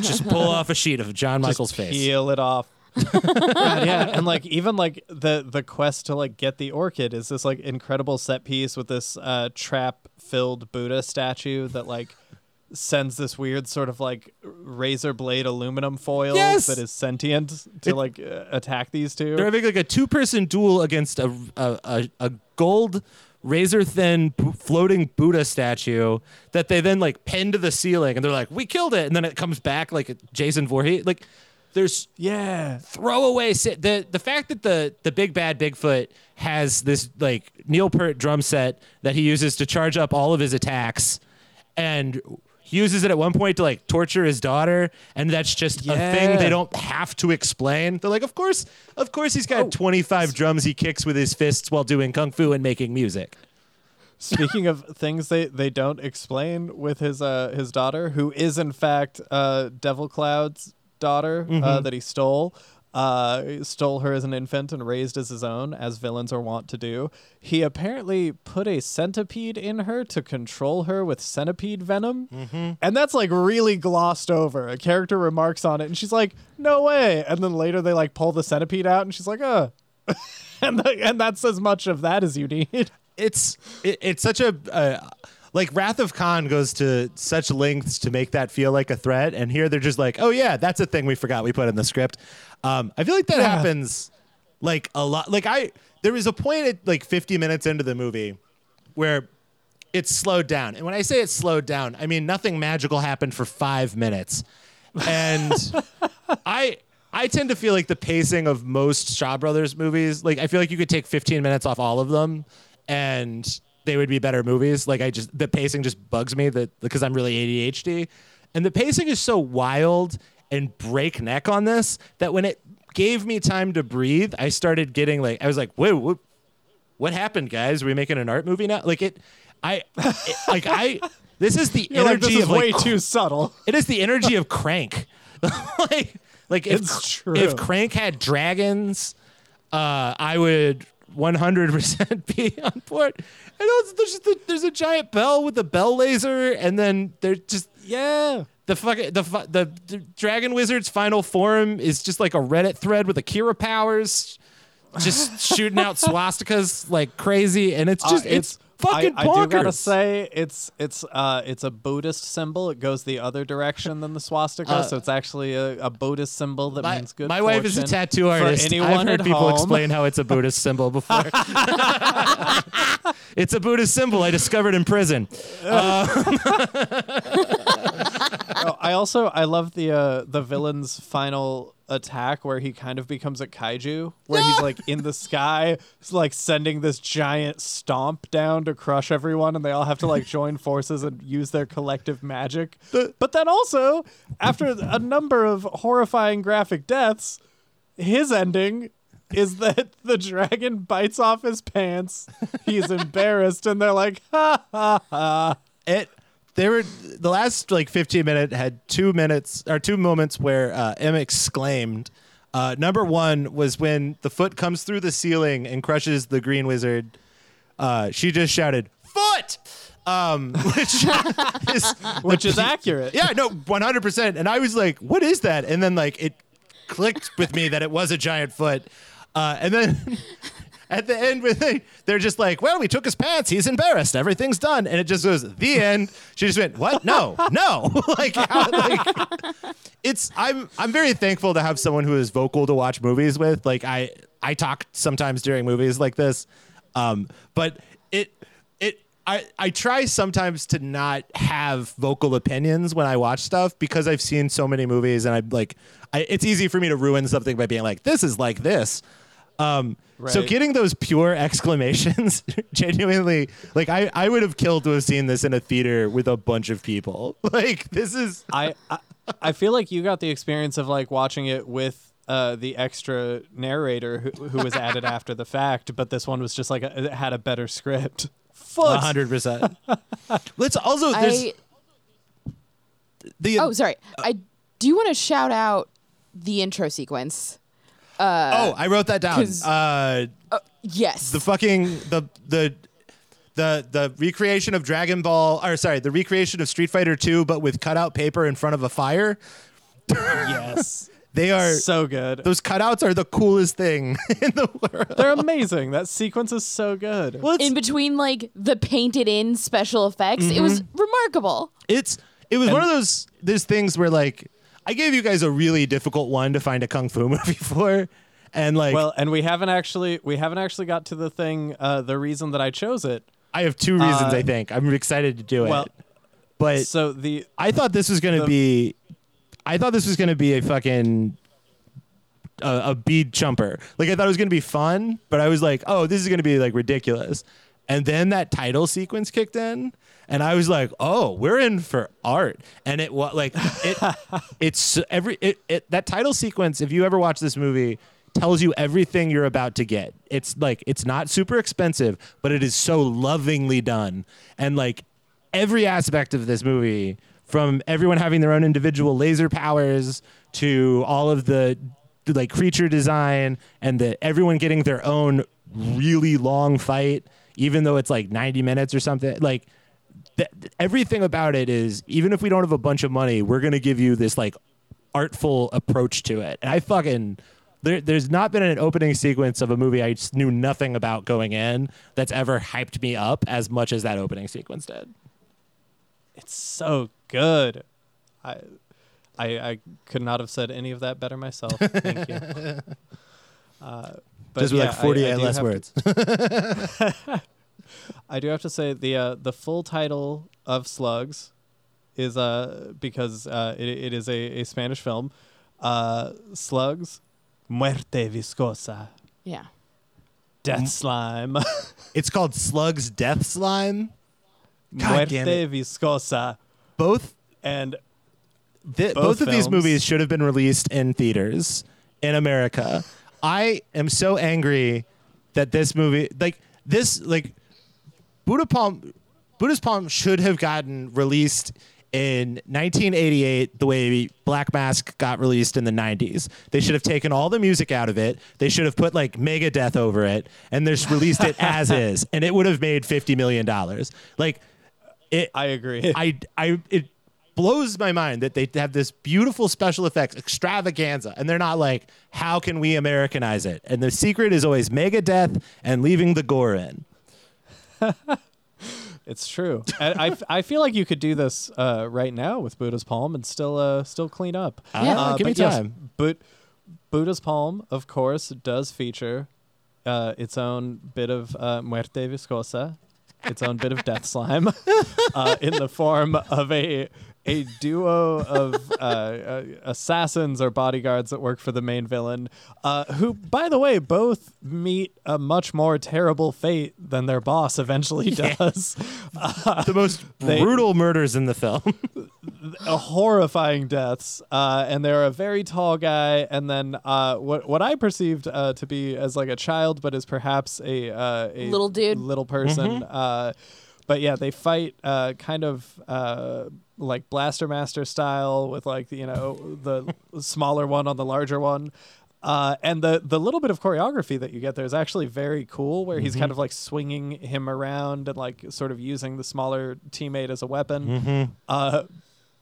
just pull off a sheet of John
just
Michael's face.
Peel it off. God, yeah, and like even like the the quest to like get the orchid is this like incredible set piece with this uh, trap filled Buddha statue that like sends this weird sort of like razor blade aluminum foil
Yes!
that is sentient to
It-
like uh, attack these two.
They're having like a two person duel against a a, a, a gold razor thin b- floating Buddha statue that they then like pin to the ceiling and they're like, we killed it. And then it comes back like Jason Voorhees. Like there's
yeah,
throwaway si- the the fact that the the big bad Bigfoot has this like Neil Peart drum set that he uses to charge up all of his attacks and he uses it at one point to like torture his daughter and that's just a thing they don't have to explain. They're like of course of course he's got 25 drums he kicks with his fists while doing kung fu and making music.
Speaking of things they, they don't explain with his uh his daughter, who is in fact uh Devil Cloud's daughter uh, that he stole. Uh, stole her as an infant and raised as his own, as villains are wont to do. He apparently put a centipede in her to control her with centipede venom, and that's like really glossed over. A character remarks on it, and she's like, "No way!" And then later they like pull the centipede out, and she's like, "Uh," and th- and that's as much of that as you need.
it's it, it's such a uh, like Wrath of Khan goes to such lengths to make that feel like a threat, and here they're just like, oh yeah, that's a thing we forgot we put in the script. Um, I feel like that
Yeah.
happens like a lot. Like I there was a point at like 50 minutes into the movie where it's slowed down, and when I say it's slowed down, I mean nothing magical happened for five minutes, and I. I tend to feel like the pacing of most Shaw Brothers movies, like I feel like you could take 15 minutes off all of them and they would be better movies. Like I just the pacing just bugs me that because I'm really ADHD. And the pacing is so wild and breakneck on this that when it gave me time to breathe, I started getting like I was like, "Whoa, what, what happened, guys? Are we making an art movie now?" Like it I it, like I this is the
You're like,
energy
this is
of like
way too subtle.
it is the energy of Crank. like, like if
It's true.
if Crank had dragons, uh, I would 100% be on board. And also, there's just a, there's a giant bell with a bell laser, and then there's just
Yeah.
the fucking the, the the Dragon Wizard's final form is just like a Reddit thread with Akira powers, just shooting out swastikas like crazy, and it's just
Uh,
it's, fucking
I,
bonkers.
I do gotta say it's it's uh it's a Buddhist symbol. It goes the other direction than the swastika, so it's actually a, a Buddhist symbol that
Uh, my,
means good.
my wife is a tattoo artist. I've heard people
home.
explain how it's a Buddhist symbol before. it's a Buddhist symbol I discovered in prison.
Oh, I also I love the uh, the villain's final attack where he kind of becomes a kaiju, where he's like in the sky, like sending this giant stomp down to crush everyone, and they all have to like join forces and use their collective magic. But then also, after a number of horrifying graphic deaths, his ending is that the dragon bites off his pants. He's embarrassed, and they're like, ha ha ha.
it they were the last like 15 minute had two minutes or two moments where uh, M exclaimed. Uh, number one was when the foot comes through the ceiling and crushes the green wizard. Uh, she just shouted "foot," um, which is
Which is accurate.
yeah, no, 100. percent And I was like, "What is that?" And then like it clicked with me that it was a giant foot. Uh, and then at the end, they're just like, "Well, we took his pants. He's embarrassed. Everything's done." And it just goes the end. She just went, "What? No, no!" like, how, like it's. I'm I'm very thankful to have someone who is vocal to watch movies with. Like I I talk sometimes during movies like this, um, but it it I, I try sometimes to not have vocal opinions when I watch stuff because I've seen so many movies and I'm like I, it's easy for me to ruin something by being like this is like this. Um, So getting those pure exclamations, genuinely, like I, I would have killed to have seen this in a theater with a bunch of people. Like this is
I, I I feel like you got the experience of like watching it with uh, the extra narrator who, who was added after the fact, but this one was just like a, it had a better script. Foot.
hundred percent. Let's also there's
I
the
oh sorry. I do you want to shout out the intro sequence.
Oh I wrote that down.
'cause-
Uh,
Yes.
the fucking the the the the recreation of Dragon Ball or sorry, the recreation of Street Fighter 2 but with cutout paper in front of a fire.
Yes.
They are
so good.
those cutouts are the coolest thing in the world.
They're amazing. That sequence is so good.
Well,
in between like the painted in special effects, it was
Mm-hmm.
remarkable.
it's it was one of those those things where like I gave you guys a really difficult one to find a kung fu movie for and like
Well, and we haven't actually we haven't actually got to the thing uh, the reason that I chose it.
I have two reasons
uh,
I think. I'm excited to do it.
Well,
but
so the
I thought this was going to be, I thought this was going to be a fucking a, a bead chumper. Like I thought it was going to be fun, but I was like, oh, this is going to be like ridiculous. And then that title sequence kicked in, and I was like, oh, we're in for art. And it was like it, it's every it, it that title sequence. If you ever watch this movie. Tells you everything you're about to get. It's like it's not super expensive, but it is so lovingly done. And like every aspect of this movie from everyone having their own individual laser powers to all of the like creature design and the everyone getting their own really long fight even though it's like 90 minutes or something like th- everything about it is even if we don't have a bunch of money we're going to give you this like artful approach to it and i fucking there, there's not been an opening sequence of a movie I just knew nothing about going in that's ever hyped me up as much as that opening sequence did.
it's so good. I I I could not have said any of that better myself. Thank you. Uh, but
just with
yeah,
like 48
I, I
less
have to-
words.
I do have to say the uh, the full title of Slugs is uh because uh it, it is a, a Spanish film. Uh, Slugs, Muerte Viscosa,
Yeah.
Death Slime,
It's called Slug's Death Slime. God damn
Muerte
it.
Viscosa,
Both
and
th- both,
Both
of these movies should have been released in theaters in America. I am so angry that this movie, like this, like Buddha Palm, Buddha's Palm should have gotten released in 1988 the way Black Mask got released in the 90s. They should have taken all the music out of it. They should have put like Megadeth over it and just released it as is, and it would have made 50 million dollars. Like it,
I agree.
I, I, it blows my mind that they have this beautiful special effects extravaganza, and they're not like, how can we Americanize it? And the secret is always Megadeth and leaving the gore in.
It's true. and I, I feel like you could do this uh, right now with Buddha's Palm and still uh, still clean up.
Yeah,
Uh,
give me
but yes,
time.
but Buddha's Palm, of course, does feature uh, its own bit of uh, muerte viscosa, its own bit of death slime, uh, in the form of a a duo of uh, uh, assassins or bodyguards that work for the main villain, uh, who, by the way, both meet a much more terrible fate than their boss eventually does.
the most
They-
brutal murders in the film.
uh, horrifying deaths. Uh, and they're a very tall guy, and then uh, what what I perceived uh, to be as like a child, but is perhaps a, uh, a
Little dude.
little person. Uh, but yeah, they fight uh, kind of uh, like Blaster Master style with like you know the smaller one on the larger one. Uh, and the the little bit of choreography that you get there is actually very cool, where he's kind of like swinging him around and like sort of using the smaller teammate as a weapon. Uh,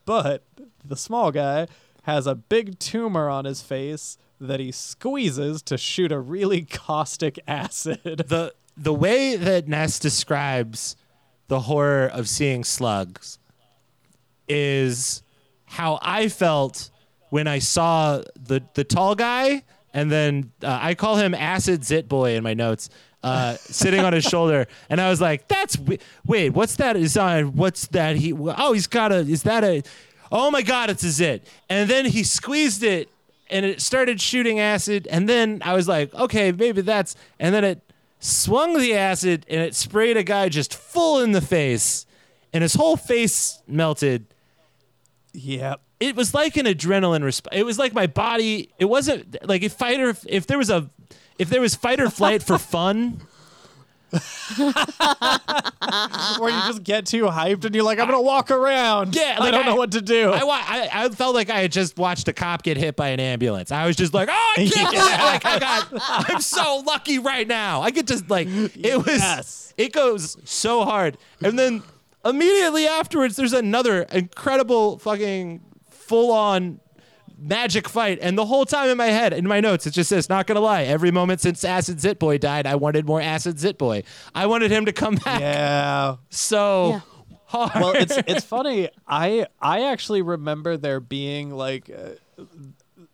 but the small guy has a big tumor on his face that he squeezes to shoot a really caustic acid.
the the way that Ness describes the horror of seeing slugs is how I felt when I saw the the tall guy, and then uh, I call him Acid Zit Boy in my notes. Uh, sitting on his shoulder, and I was like, "That's wi- wait, what's that? Is on what's that? He oh, he's got a is that a oh my god, it's a zit!" And then he squeezed it, and it started shooting acid, and then I was like, "Okay, maybe that's," and then it swung the acid, and it sprayed a guy just full in the face, and his whole face melted
Yeah.
it was like an adrenaline response. It was like my body. It wasn't like if fighter. If there was a, if there was fight or flight for fun.
Where you just get too hyped and you're like, I'm gonna walk around.
Yeah,
I don't know what to do.
I, I I felt like I had just watched a cop get hit by an ambulance. I was just like, oh, I can't believe like I got. I'm so lucky right now. I could just like it was.
Yes.
It goes so hard, and then immediately afterwards, there's another incredible fucking full on magic fight. And the whole time in my head, in my notes, it just says, not gonna lie, every moment since Acid Zit Boy died, I wanted more Acid Zit Boy. I wanted him to come back
yeah.
so
Yeah.
hard.
Well, it's it's funny. I I actually remember there being like uh,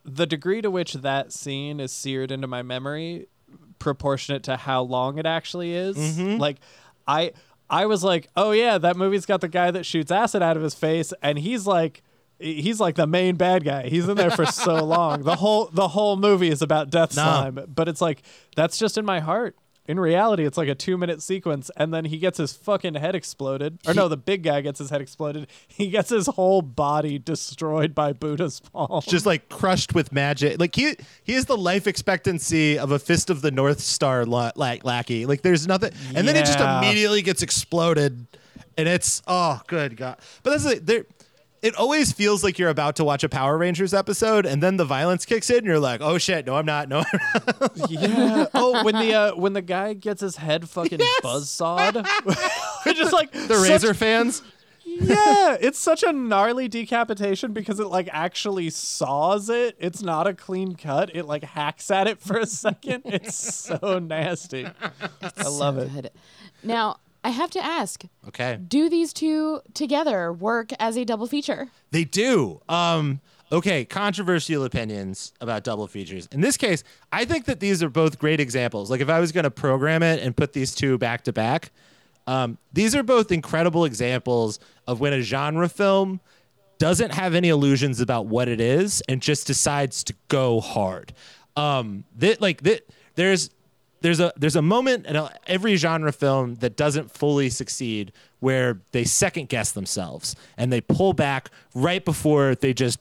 the degree to which that scene is seared into my memory proportionate to how long it actually is.
Mm-hmm.
Like I I was like, "Oh yeah, that movie's got the guy that shoots acid out of his face and he's like He's like the main bad guy. He's in there for so long. The whole the whole movie is about death
No.
slime, but it's like that's just in my heart. In reality, it's like a two minute sequence, and then he gets his fucking head exploded. Or no, the big guy gets his head exploded. He gets his whole body destroyed by Buddha's palm.
just like crushed with magic. Like he he is the life expectancy of a fist of the North Star la- like lackey. Like there's nothing, and then it just immediately gets exploded, and it's oh good god. But that's like there. It always feels like you're about to watch a Power Rangers episode, and then the violence kicks in, and you're like, "Oh shit, no, I'm not. No, I'm not."
yeah. Oh, when the uh, when the guy gets his head fucking
Yes.
buzzsawed, We're just like
the Razor fans."
yeah, it's such a gnarly decapitation because it like actually saws it. It's not a clean cut. It like hacks at it for a second. It's so nasty. I love it.
Good. Now, I have to ask
Okay,
do these two together work as a double feature?
They do. Um, okay, controversial opinions about double features. In this case, I think that these are both great examples. Like if I was going to program it and put these two back to back, um, these are both incredible examples of when a genre film doesn't have any illusions about what it is and just decides to go hard. Um, that like that there's there's a there's a moment in every genre film that doesn't fully succeed where they second guess themselves and they pull back right before they just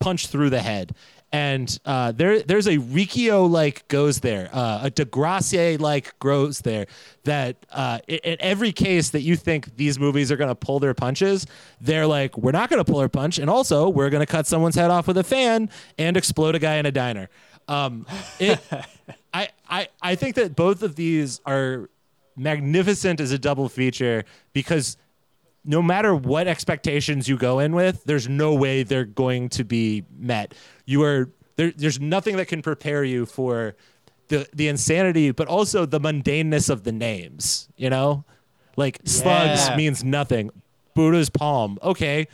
punch through the head. And uh, there, there's a Riccio like goes there, uh, a Degrasse like grows there. That uh, in, every case that you think these movies are to pull their punches, they're like, we're not to pull our punch, and also we're to cut someone's head off with a fan and explode a guy in a diner. Um, it, I, I, I think that both of these are magnificent as a double feature because no matter what expectations you go in with, there's no way they're going to be met. You are there, there's nothing that can prepare you for the the insanity, but also the mundaneness of the names. You know, like slugs
Yeah.
means nothing. Buddha's palm, okay.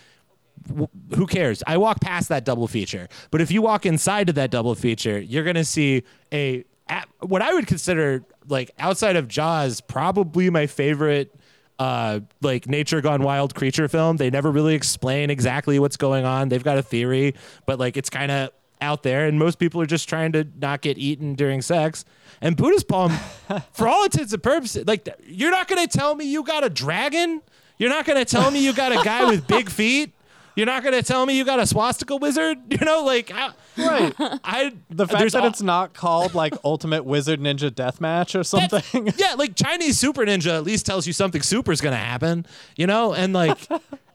Who cares? I walk past that double feature, but if you walk inside of that double feature, you're gonna see a at- what I would consider like outside of Jaws, probably my favorite uh, like nature gone wild creature film. They never really explain exactly what's going on. They've got a theory, but like it's kind of out there, and most people are just trying to not get eaten during sex. And Buddha's palm, for all intents and purposes, like you're not gonna tell me you got a dragon. You're not gonna tell me you got a guy with big feet. You're not gonna tell me you got a swastika wizard. You know, like I,
Right.
I
The fact
there's
that
all-
it's not called like Ultimate Wizard Ninja Deathmatch or
That's-
something.
yeah, like Chinese Super Ninja at least tells you something super is gonna happen, you know, and like,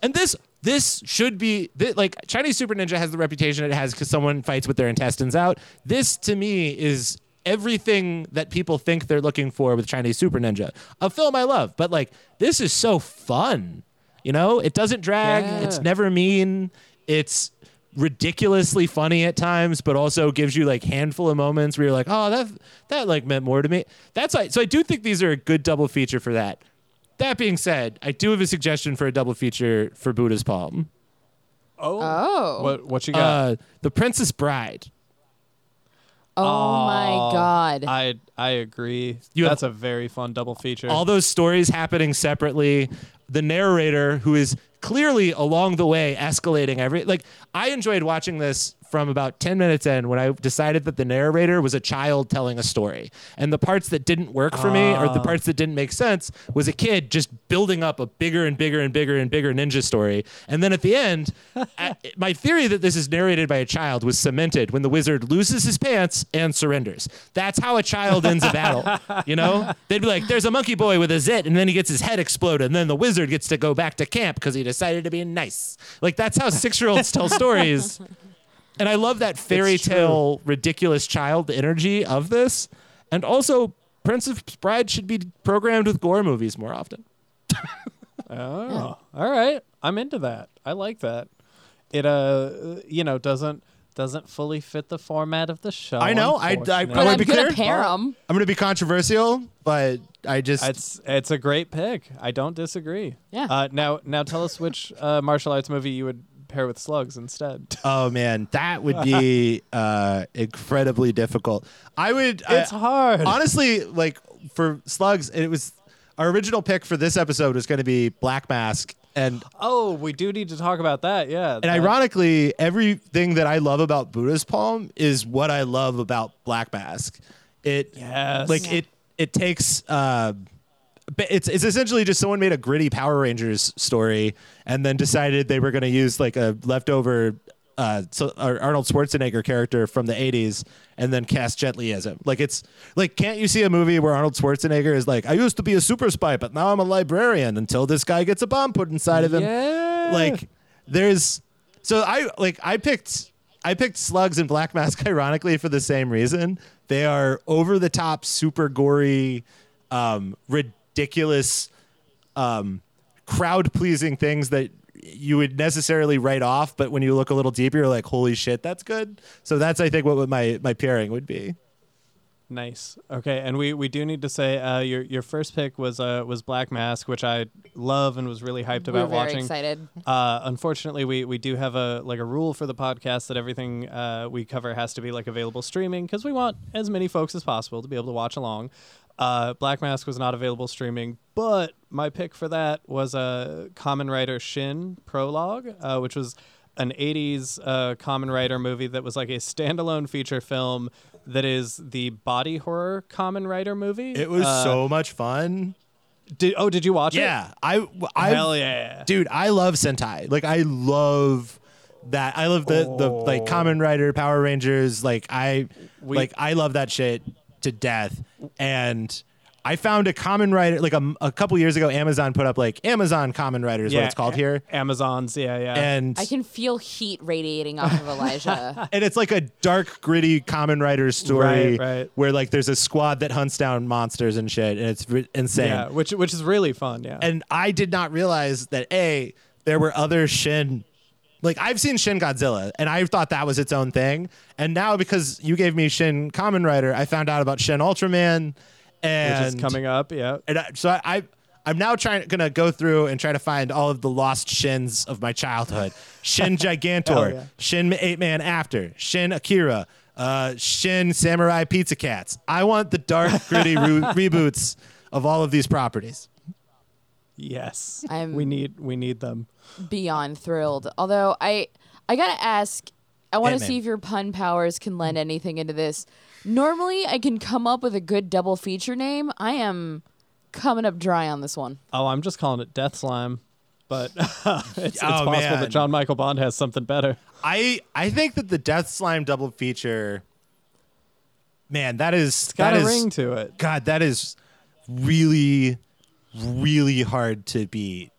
and this this should be thi- like Chinese Super Ninja has the reputation it has because someone fights with their intestines out. This to me is everything that people think they're looking for with Chinese Super Ninja, a film I love, but like this is so fun, you know. It doesn't drag.
Yeah.
It's never mean. It's ridiculously funny at times, but also gives you like handful of moments where you're like, oh, that that like meant more to me. That's like so I do think these are a good double feature for that. That being said, I do have a suggestion for a double feature for Buddha's Palm.
Oh.
Oh.
What what you got?
Uh, the Princess Bride.
Oh my god.
I I agree.
You
That's a very fun double feature.
All those stories happening separately. The narrator who is clearly along the way escalating every like I enjoyed watching this from about 10 minutes in when I decided that the narrator was a child telling a story. And the parts that didn't work for me or the ah. parts that didn't make sense was a kid just building up a bigger and bigger and bigger and bigger ninja story. And then at the end, I, my theory that this is narrated by a child was cemented when the wizard loses his pants and surrenders. That's how a child ends a battle. You know? They'd be like, there's a monkey boy with a zit, and then he gets his head exploded, and then the wizard gets to go back to camp because he decided to be nice. Like, that's how six year olds tell stories. And I love that fairy tale, ridiculous child energy of this. And also, Princess Bride should be programmed with gore movies more often.
Oh, all right. I'm into that. I like that. It uh, you know, doesn't doesn't fully fit the format of the show.
I know. I- I
but I'm
be
gonna
clear?
pair them.
I'm going to be controversial, but I just.
It's it's a great pick. I don't disagree.
Yeah.
Uh, now now tell us which uh, martial arts movie you would pair with slugs instead.
Oh man, that would be uh, incredibly difficult. I would.
It's
I-
hard.
honestly, like for slugs, it was our original pick for this episode was going to be Black Mask, and
oh, we do need to talk about that. Yeah.
and
that-
ironically, everything that I love about Buddha's Palm is what I love about Black Mask. It
Yes.
like it it takes. Uh, but it's it's essentially just someone made a gritty Power Rangers story and then decided they were going to use like a leftover uh, so, or Arnold Schwarzenegger character from the 80s and then cast Jet Li as him. Like it's like can't you see a movie where Arnold Schwarzenegger is like I used to be a super spy but now I'm a librarian until this guy gets a bomb put inside of him.
Yeah.
Like there's so I like I picked I picked Slugs and Black Mask ironically for the same reason. They are over the top, super gory, um, ridiculous, um, crowd pleasing things that you would necessarily write off, but when you look a little deeper, you're like, holy shit, that's good. So that's I think what my my pairing would be.
Nice. Okay, and we, we do need to say uh, your your first pick was uh, was Black Mask, which I love and was really hyped about
We were
about
very
watching.
excited.
Uh, unfortunately, we, we do have a like a rule for the podcast that everything uh, we cover has to be like available streaming because we want as many folks as possible to be able to watch along. Uh, Black Mask was not available streaming, but my pick for that was a Kamen Rider Shin prologue, uh, which was an 80s uh, Kamen Rider movie that was like a standalone feature film that is the body horror Kamen Rider movie.
It was
Uh,
so much fun.
Did, oh, did you watch it?
Yeah, I, I
Hell yeah.
dude i love sentai like i love that i love the the like Kamen Rider power rangers like i
We-
like i love that shit to death and i found a Kamen Rider like a, a couple years ago amazon put up like amazon Kamen Rider is what it's called
A-
here
Amazons, yeah, yeah.
and
I can feel heat radiating off of Elijah.
and it's like a dark gritty Kamen Rider story
Right, right.
where like there's a squad that hunts down monsters and shit and it's ri- insane
Yeah, which which is really fun. Yeah,
and I did not realize that a there were other Shin. Like I've seen Shin Godzilla, and I thought that was its own thing. And now because you gave me Shin Kamen Rider, I found out about Shin Ultraman, and
which is coming up. Yeah,
And I, so I, I I'm now trying gonna go through and try to find all of the lost Shins of my childhood. Shin Gigantor,
Hell yeah.
Shin Eight Man After, Shin Akira, uh, Shin Samurai Pizza Cats. I want the dark, gritty re- reboots of all of these properties.
Yes.
I'm-
we need we need them.
Beyond thrilled. Although I I gotta ask, I want to see if your pun powers can lend anything into this. Normally, I can come up with a good double feature name. I am coming up dry on this one.
Oh, I'm just calling it Death Slime. But it's, it's
Oh,
possible
man.
that John Michael Bond has something better.
I I think that the Death Slime double feature, man, that is
It's got
that
a
is-
ring to it.
God, that is really, really hard to beat.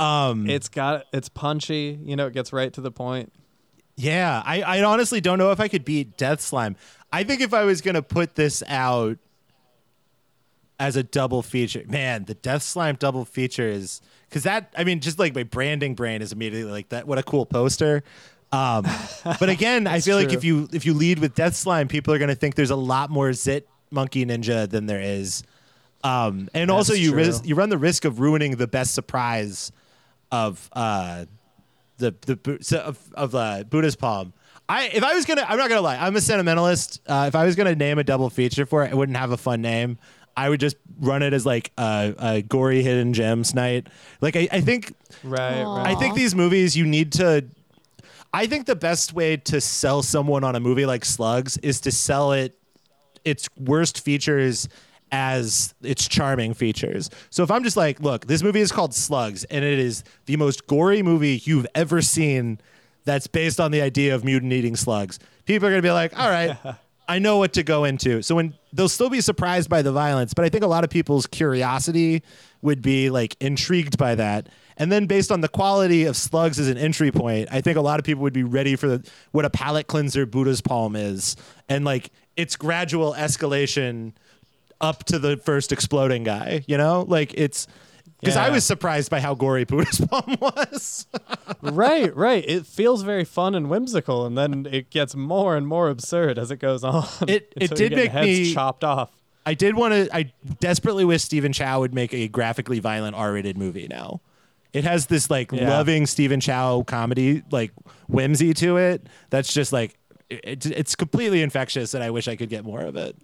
Um,
It's got it's punchy. You know, it gets right to the point.
yeah, I, I honestly don't know if I could beat Death Slime. I think if I was gonna put this out as a double feature, man, the Death Slime double feature is because that I mean, just like my branding brain is immediately like that. What a cool poster. Um, but again, I feel like if you if you lead with Death Slime, people are gonna think there's a lot more Zit Monkey Ninja than there is. Um, and also you ris- you run the risk of ruining the best surprise of uh, the the Bu- so of, of uh, Buddha's palm. I if I was gonna, I'm not gonna lie, I'm a sentimentalist. Uh, if I was gonna name a double feature for it, it wouldn't have a fun name. I would just run it as like a, a gory hidden gems night. Like I, I think
Right,
Aw.
right.
I think these movies you need to. I think the best way to sell someone on a movie like Slugs is to sell it its worst features as its charming features. So if I'm just like, look, this movie is called Slugs and it is the most gory movie you've ever seen that's based on the idea of mutant eating slugs. People are going to be like, all right, I know what to go into. So when they'll still be surprised by the violence, but I think a lot of people's curiosity would be like intrigued by that. And then based on the quality of slugs as an entry point, I think a lot of people would be ready for the, what a palate cleanser Buddha's palm is. And like its gradual escalation up to the first exploding guy, you know? Like it's because I was surprised by how gory Buddha's palm was.
right, right. It feels very fun and whimsical, and then it gets more and more absurd as it goes on.
It- it did make
heads
me-
chopped off.
I did want to. I desperately wish Stephen Chow would make a graphically violent R-rated movie now. It has this like
Yeah.
loving Stephen Chow comedy like whimsy to it. That's just like it, it's completely infectious, and I wish I could get more of it.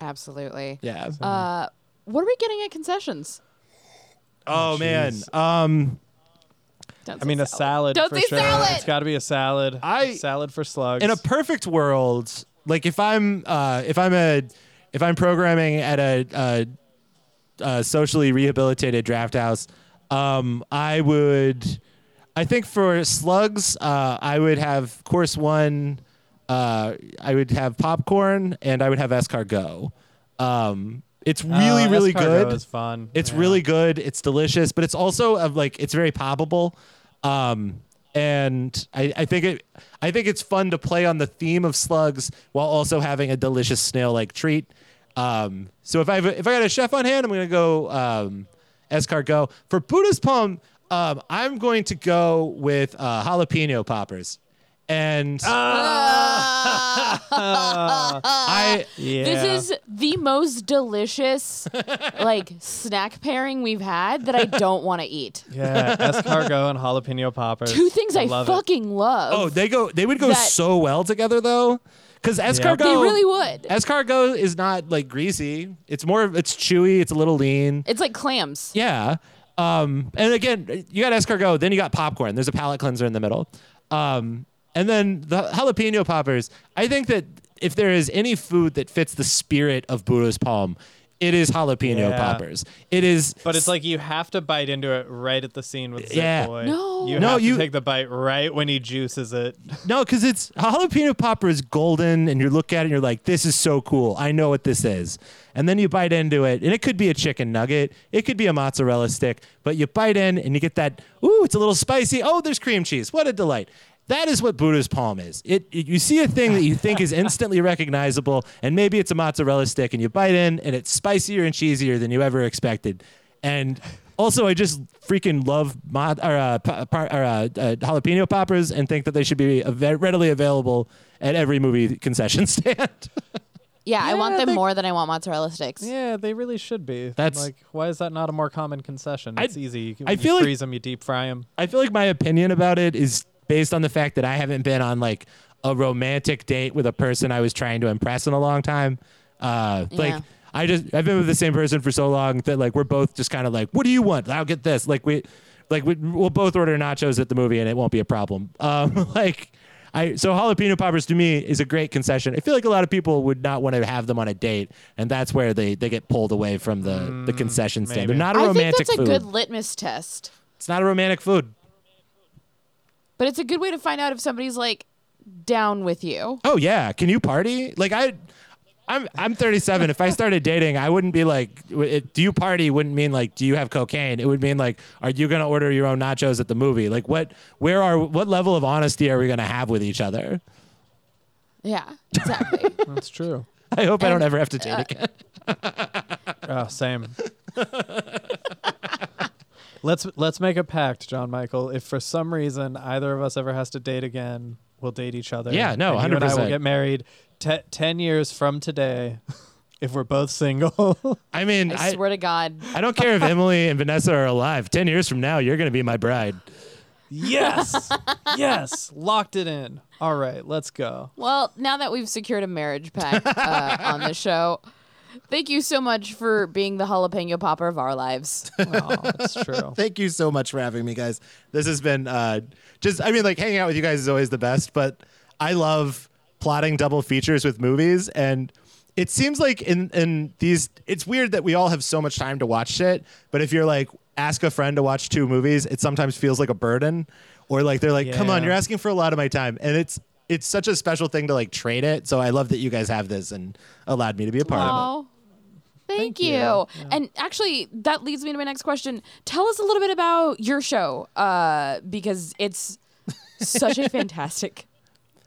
Absolutely.
Yeah.
Uh, what are we getting at concessions?
oh man.
jeez.
Um.
Don't
I
say
mean, a salad
Don't
for
say
sure.
salad!
It's got to be a salad.
I-
salad for slugs.
in a perfect world, like if I'm uh, if I'm a if I'm programming at a, a, a socially rehabilitated draft house, um, I would, I think for slugs, uh, I would have course one, uh, I would have popcorn and I would have escargot. Um, it's really
Uh,
really
escargot
good.
Is fun.
It's
Yeah.
really good. It's delicious, but it's also of like it's very poppable. Um, and I, I think it I think it's fun to play on the theme of slugs while also having a delicious snail like treat. Um, so if I have a, if I got a chef on hand, I'm gonna go um, escargot for Buddha's palm. Um, I'm going to go with uh, jalapeno poppers, and I
Yeah.
This is the most delicious like snack pairing we've had that I don't want to eat.
yeah, escargot and jalapeno poppers.
Two things I,
love it.
fucking love.
oh they go they would go
That-
so well together though, because escargot
they really would.
Escargot is not like greasy. It's more. It's chewy. It's a little lean.
It's like clams.
Yeah. Um, and again, you got escargot. Then you got popcorn. There's a palate cleanser in the middle. Um, and then the jalapeno poppers. I think that if there is any food that fits the spirit of Buddha's palm, it is jalapeno
Yeah.
poppers. It is.
But it's like you have to bite into it right at the scene with Zip
Yeah.
Boy.
No.
you
No,
have
you-
to take the bite right when he juices it.
No, because it's jalapeno popper is golden, and you look at it and you're like, this is so cool. I know what this is. And then you bite into it, and it could be a chicken nugget, it could be a mozzarella stick, but you bite in and you get that, ooh, it's a little spicy. Oh, there's cream cheese. What a delight. That is what Buddha's palm is. It, it you see a thing that you think is instantly recognizable, and maybe it's a mozzarella stick, and you bite in, and it's spicier and cheesier than you ever expected. And also, I just freaking love mod, or, uh, pa- par- or, uh, uh, jalapeno poppers and think that they should be av- readily available at every movie concession stand.
Yeah, I want
Yeah,
them
they-
more than I want mozzarella sticks.
Yeah, they really should be.
That's-
like, why is that not a more common concession?
I-
It's easy. You, can-
I
you
feel like-
freeze them, you deep fry them.
I feel like my opinion about it is based on the fact that I haven't been on like a romantic date with a person I was trying to impress in a long time. Uh, like
Yeah.
I just I've been with the same person for so long that like we're both just kind of like, what do you want? I'll get this. Like we, like we, we'll both order nachos at the movie and it won't be a problem. Um, like. I, so jalapeno poppers to me is a great concession. I feel like a lot of people would not want to have them on a date, and that's where they, they get pulled away from the, the concession stand. They're
maybe.
not a
I think
romantic
that's a
food.
good litmus test.
it's not a romantic food.
But it's a good way to find out if somebody's like down with you.
Oh yeah, can you party? Like I, I'm I'm 37. if I started dating, I wouldn't be like, it, do you party? Wouldn't mean like, do you have cocaine? It would mean like, are you gonna order your own nachos at the movie? Like what? Where are? What level of honesty are we gonna have with each other?
Yeah, exactly.
That's true.
I hope I don't ever have to date uh, again.
Oh, same. let's let's make a pact, John Michael. If for some reason either of us ever has to date again, we'll date each other.
Yeah, no,
and you and I will get married te- ten years from today, if we're both single.
I mean,
I
I,
swear to God.
I don't care if Emily and Vanessa are alive. Ten years from now, you're gonna be my bride.
yes, yes, locked it in. All right, let's go.
Well, now that we've secured a marriage pact uh, on the show, thank you so much for being the jalapeno popper of our lives.
Oh, that's true.
Thank you so much for having me, guys. This has been uh, just, I mean, like hanging out with you guys is always the best, but I love plotting double features with movies. And it seems like in, in these, it's weird that we all have so much time to watch shit. But if you're like, ask a friend to watch two movies, it sometimes feels like a burden. Or like, they're like, come on, you're asking for a lot of my time. And it's, it's such a special thing to like trade it. So I love that you guys have this and allowed me to be a part of it.
Oh, thank,
Thank
you.
you. Yeah.
And actually, that leads me to my next question. Tell us a little bit about your show, uh, because it's such a fantastic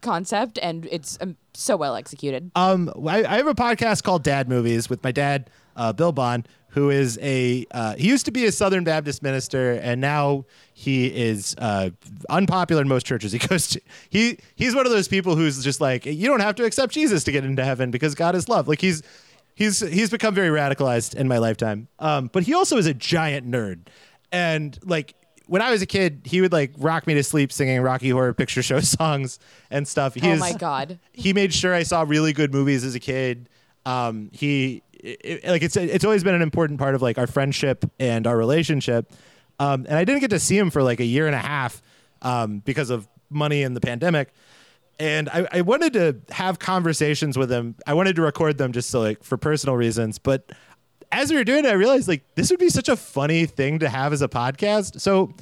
concept and it's um, so well executed.
Um, I, I have a podcast called Dad Movies with my dad, uh, Bill Bond, who is a uh, he used to be a Southern Baptist minister, and now he is uh, unpopular in most churches he goes to. He he's one of those people who's just like you don't have to accept Jesus to get into heaven because God is love. Like he's he's he's become very radicalized in my lifetime. Um, but he also is a giant nerd, and like when I was a kid, he would like rock me to sleep singing Rocky Horror Picture Show songs and stuff. He
oh
is-
my God.
he made sure I saw really good movies as a kid. Um, he it, it- like it's it's always been an important part of like our friendship and our relationship. Um, and I didn't get to see him for like a year and a half um, because of money and the pandemic. And I, I wanted to have conversations with him. I wanted to record them just so like for personal reasons. But as we were doing it, I realized like this would be such a funny thing to have as a podcast. So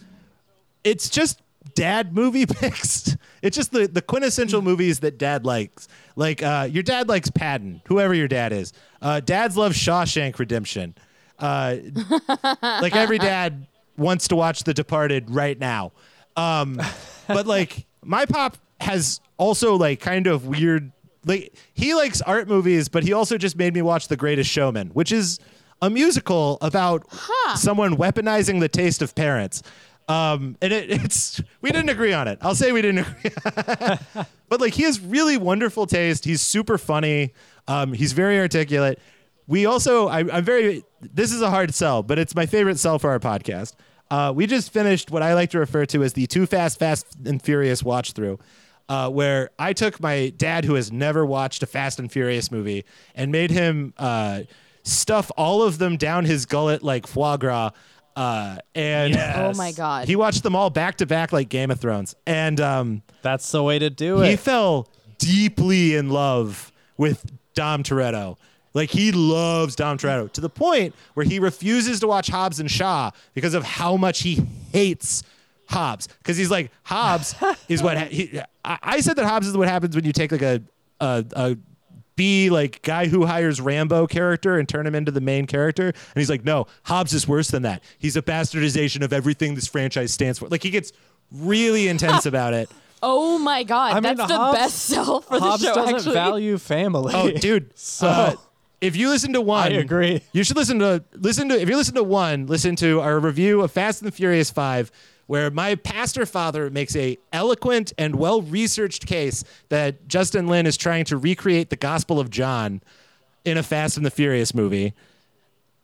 it's just dad movie picks. It's just the, the quintessential movies that dad likes. Like uh, your dad likes Patton, whoever your dad is. Uh, dads love Shawshank Redemption. Uh, like every dad wants to watch The Departed right now. Um, but like my pop has also like kind of weird. Like he likes art movies, but he also just made me watch The Greatest Showman, which is a musical about someone weaponizing the taste of parents. Um, and it, it's we didn't agree on it. I'll say we didn't agree. but like he has really wonderful taste. He's super funny. Um, he's very articulate. We also, I, I'm very. This is a hard sell, but it's my favorite sell for our podcast. Uh, we just finished what I like to refer to as the Too Fast, Fast and Furious watch through, uh, where I took my dad, who has never watched a Fast and Furious movie, and made him uh, stuff all of them down his gullet like foie gras. Uh, and
Oh my God.
he watched them all back to back like Game of Thrones, and um,
That's the way to do it.
he fell deeply in love with Dom Toretto. Like he loves Dom Toretto to the point where he refuses to watch Hobbs and Shaw because of how much he hates Hobbs. Because he's like Hobbs is what ha- he, I, I said that Hobbs is what happens when you take like a a, a B like guy who hires Rambo character and turn him into the main character. And he's like, no, Hobbs is worse than that. He's a bastardization of everything this franchise stands for. Like he gets really intense about it.
Oh my God.
I mean,
That's the
Hobbs-
best sell for
Hobbs
the show,
doesn't
actually.
value family.
Oh, dude.
So
uh, if you listen to one,
I agree.
You should listen to listen to if you listen to one, listen to our review of Fast and the Furious Five, where my pastor father makes a eloquent and well researched case that Justin Lin is trying to recreate the Gospel of John in a Fast and the Furious movie.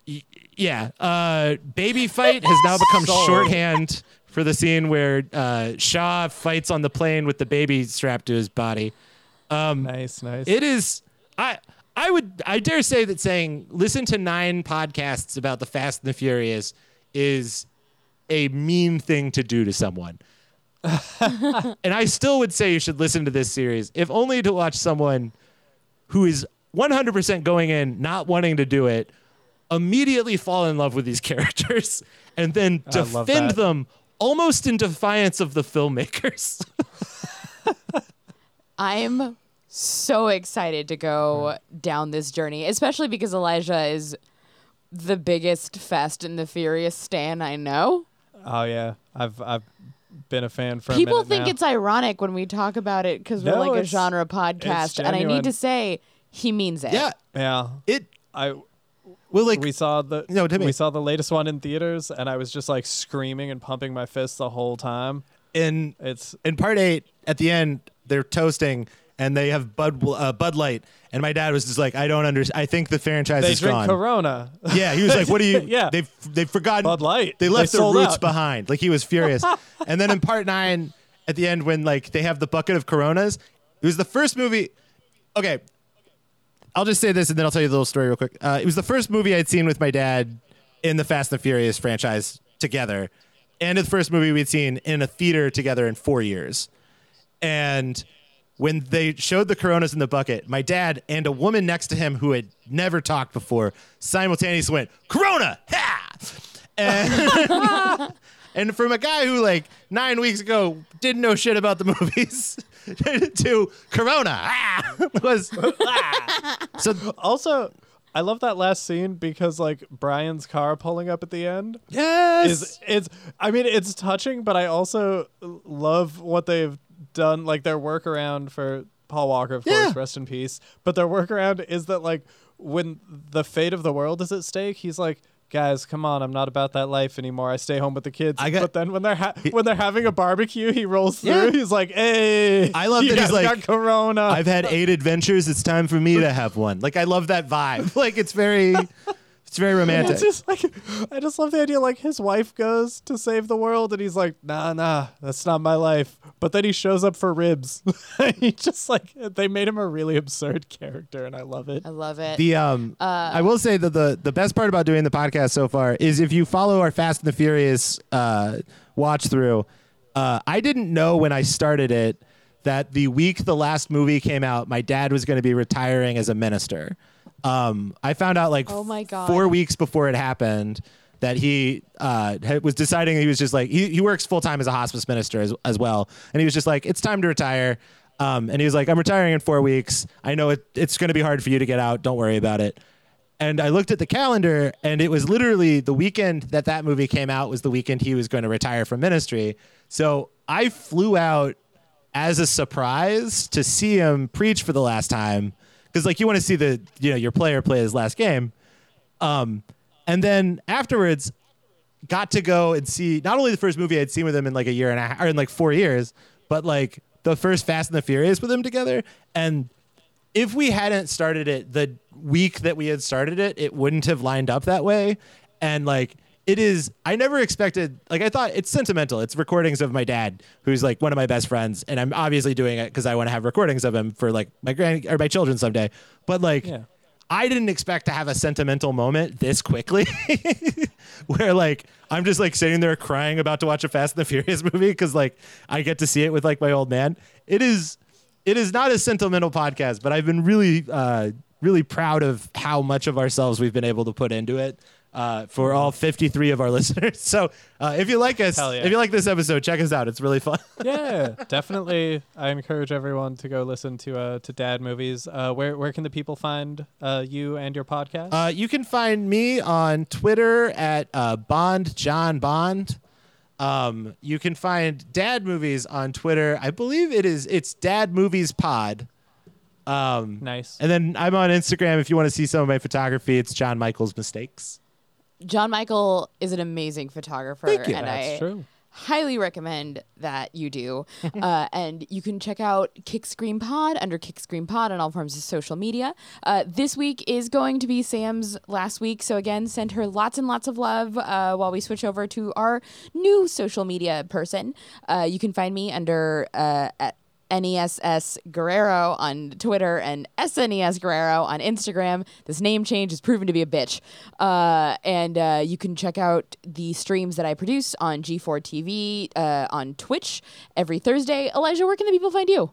Y- yeah, uh, baby fight has now become shorthand for the scene where uh, Shaw fights on the plane with the baby strapped to his body.
nice, nice.
It is I I would I dare say that saying listen to nine podcasts about the Fast and the Furious is a mean thing to do to someone. and I still would say you should listen to this series, if only to watch someone who is 100% going in, not wanting to do it, immediately fall in love with these characters and then
I
defend them almost in defiance of the filmmakers.
I'm so excited to go mm. down this journey, especially because Elijah is the biggest Fast and the Furious stan I know.
Oh yeah, I've I've been a fan for.
People
a minute
think
now.
it's ironic when we talk about it because we're like a genre podcast, and I need to say he means it.
yeah,
yeah.
it
I
well like
we saw the
No, Timmy.
we saw the latest one in theaters, and I was just like screaming and pumping my fists the whole time.
in
It's
in part eight at the end they're toasting and they have Bud uh, Bud Light and my dad was just like I don't understand. I think the franchise
they
is
drink
gone.
Corona.
Yeah, he was like, "What do you?"
Yeah.
they've they've forgotten
Bud Light.
They left
They
their roots
out.
behind. Like he was furious. and then in part nine, at the end, when like they have the bucket of Coronas, it was the first movie. Okay, I'll just say this and then I'll tell you the little story real quick. Uh, it was the first movie I'd seen with my dad in the Fast and the Furious franchise together, and the first movie we'd seen in a theater together in four years. And when they showed the Coronas in the bucket, my dad and a woman next to him who had never talked before simultaneously went, Corona! Ha! And, and from a guy who, like, nine weeks ago didn't know shit about the movies to Corona ah, was. ah. So,
Also, I love that last scene because like Brian's car pulling up at the end
yes!
is it's I mean it's touching, but I also love what they've done like their workaround for Paul Walker, of
Yeah.
course, rest in peace. But their workaround is that like when the fate of the world is at stake, he's like Guys, come on! I'm not about that life anymore. I stay home with the kids.
Got-
but then when they're ha- when they're having a barbecue, he rolls through.
Yeah.
He's like, "Hey!"
I love that he's like,
got Corona.
I've had eight adventures. It's time for me to have one. Like, I love that vibe. Like, it's very. It's very romantic.
It's just like I just love the idea like his wife goes to save the world and he's like, nah, nah, that's not my life. But then he shows up for ribs. he just like they made him a really absurd character and I love it.
I love it.
The um, I will say that the the best part about doing the podcast so far is if you follow our Fast and the Furious uh, watch through. Uh, I didn't know when I started it that the week the last movie came out, my dad was going to be retiring as a minister. Um, I found out like
Oh my God.
four weeks before it happened that he uh, was deciding he was just like he, he works full time as a hospice minister as, as well, and he was just like it's time to retire. Um, and he was like, I'm retiring in four weeks. I know it, it's going to be hard for you to get out. Don't worry about it. And I looked at the calendar, and it was literally the weekend that that movie came out was the weekend he was going to retire from ministry. So I flew out as a surprise to see him preach for the last time because like you want to see the you know your player play his last game. Um, and then afterwards, got to go and see not only the first movie I'd seen with him in like a year and a half or in like four years, but like the first Fast and the Furious with him together. And if we hadn't started it the week that we had started it, it wouldn't have lined up that way. And like it is, I never expected. Like I thought it's sentimental. It's recordings of my dad, who's like one of my best friends, and I'm obviously doing it because I want to have recordings of him for like my grand or my children someday. But like.
Yeah.
I didn't expect to have a sentimental moment this quickly, where like I'm just like sitting there crying about to watch a Fast and the Furious movie because like I get to see it with like my old man. It is, it is not a sentimental podcast, but I've been really, uh, really proud of how much of ourselves we've been able to put into it. Uh, for all 53 of our listeners. So, uh, if you like us,
yeah.
if you like this episode, check us out. It's really fun.
yeah, definitely. I encourage everyone to go listen to uh, to dad movies. Uh, where where can the people find uh, you and your podcast?
Uh, you can find me on Twitter at uh, Bond John Bond. Um, you can find Dad Movies on Twitter. I believe it is it's Dad Movies Pod. Um,
nice.
and then I'm on Instagram if you want to see some of my photography. It's John Michael's Mistakes.
John Michael is an amazing photographer,
Thank you.
and
That's
I
true.
highly recommend that you do. uh, and you can check out Kick Scream Pod under Kick Scream Pod on all forms of social media. Uh, this week is going to be Sam's last week, so again, send her lots and lots of love uh, while we switch over to our new social media person. Uh, you can find me under uh, at NESS Guerrero on Twitter and SNES Guerrero on Instagram. This name change has proven to be a bitch. Uh, and uh, you can check out the streams that I produce on G4 TV, uh, on Twitch every Thursday. Elijah, where can the people find you?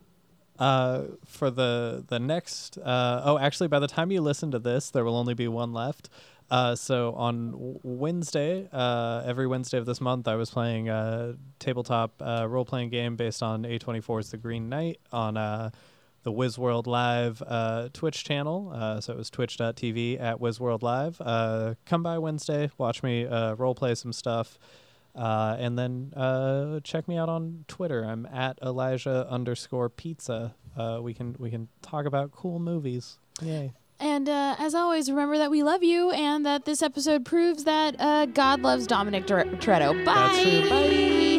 Uh, for the the next, uh, oh, actually, by the time you listen to this, there will only be one left. Uh, so on Wednesday, uh, every Wednesday of this month, I was playing a tabletop uh, role playing game based on A24's The Green Knight on uh, the WizWorld Live uh, Twitch channel. Uh, so it was twitch.tv at WizWorld Live. Uh, come by Wednesday, watch me uh, role play some stuff. Uh, and then uh, check me out on Twitter. I'm at Elijah underscore pizza. Uh, we can we can talk about cool movies. Yay.
And uh, as always, remember that we love you and that this episode proves that uh, God loves Dominic Toretto. Bye.
That's true. Bye.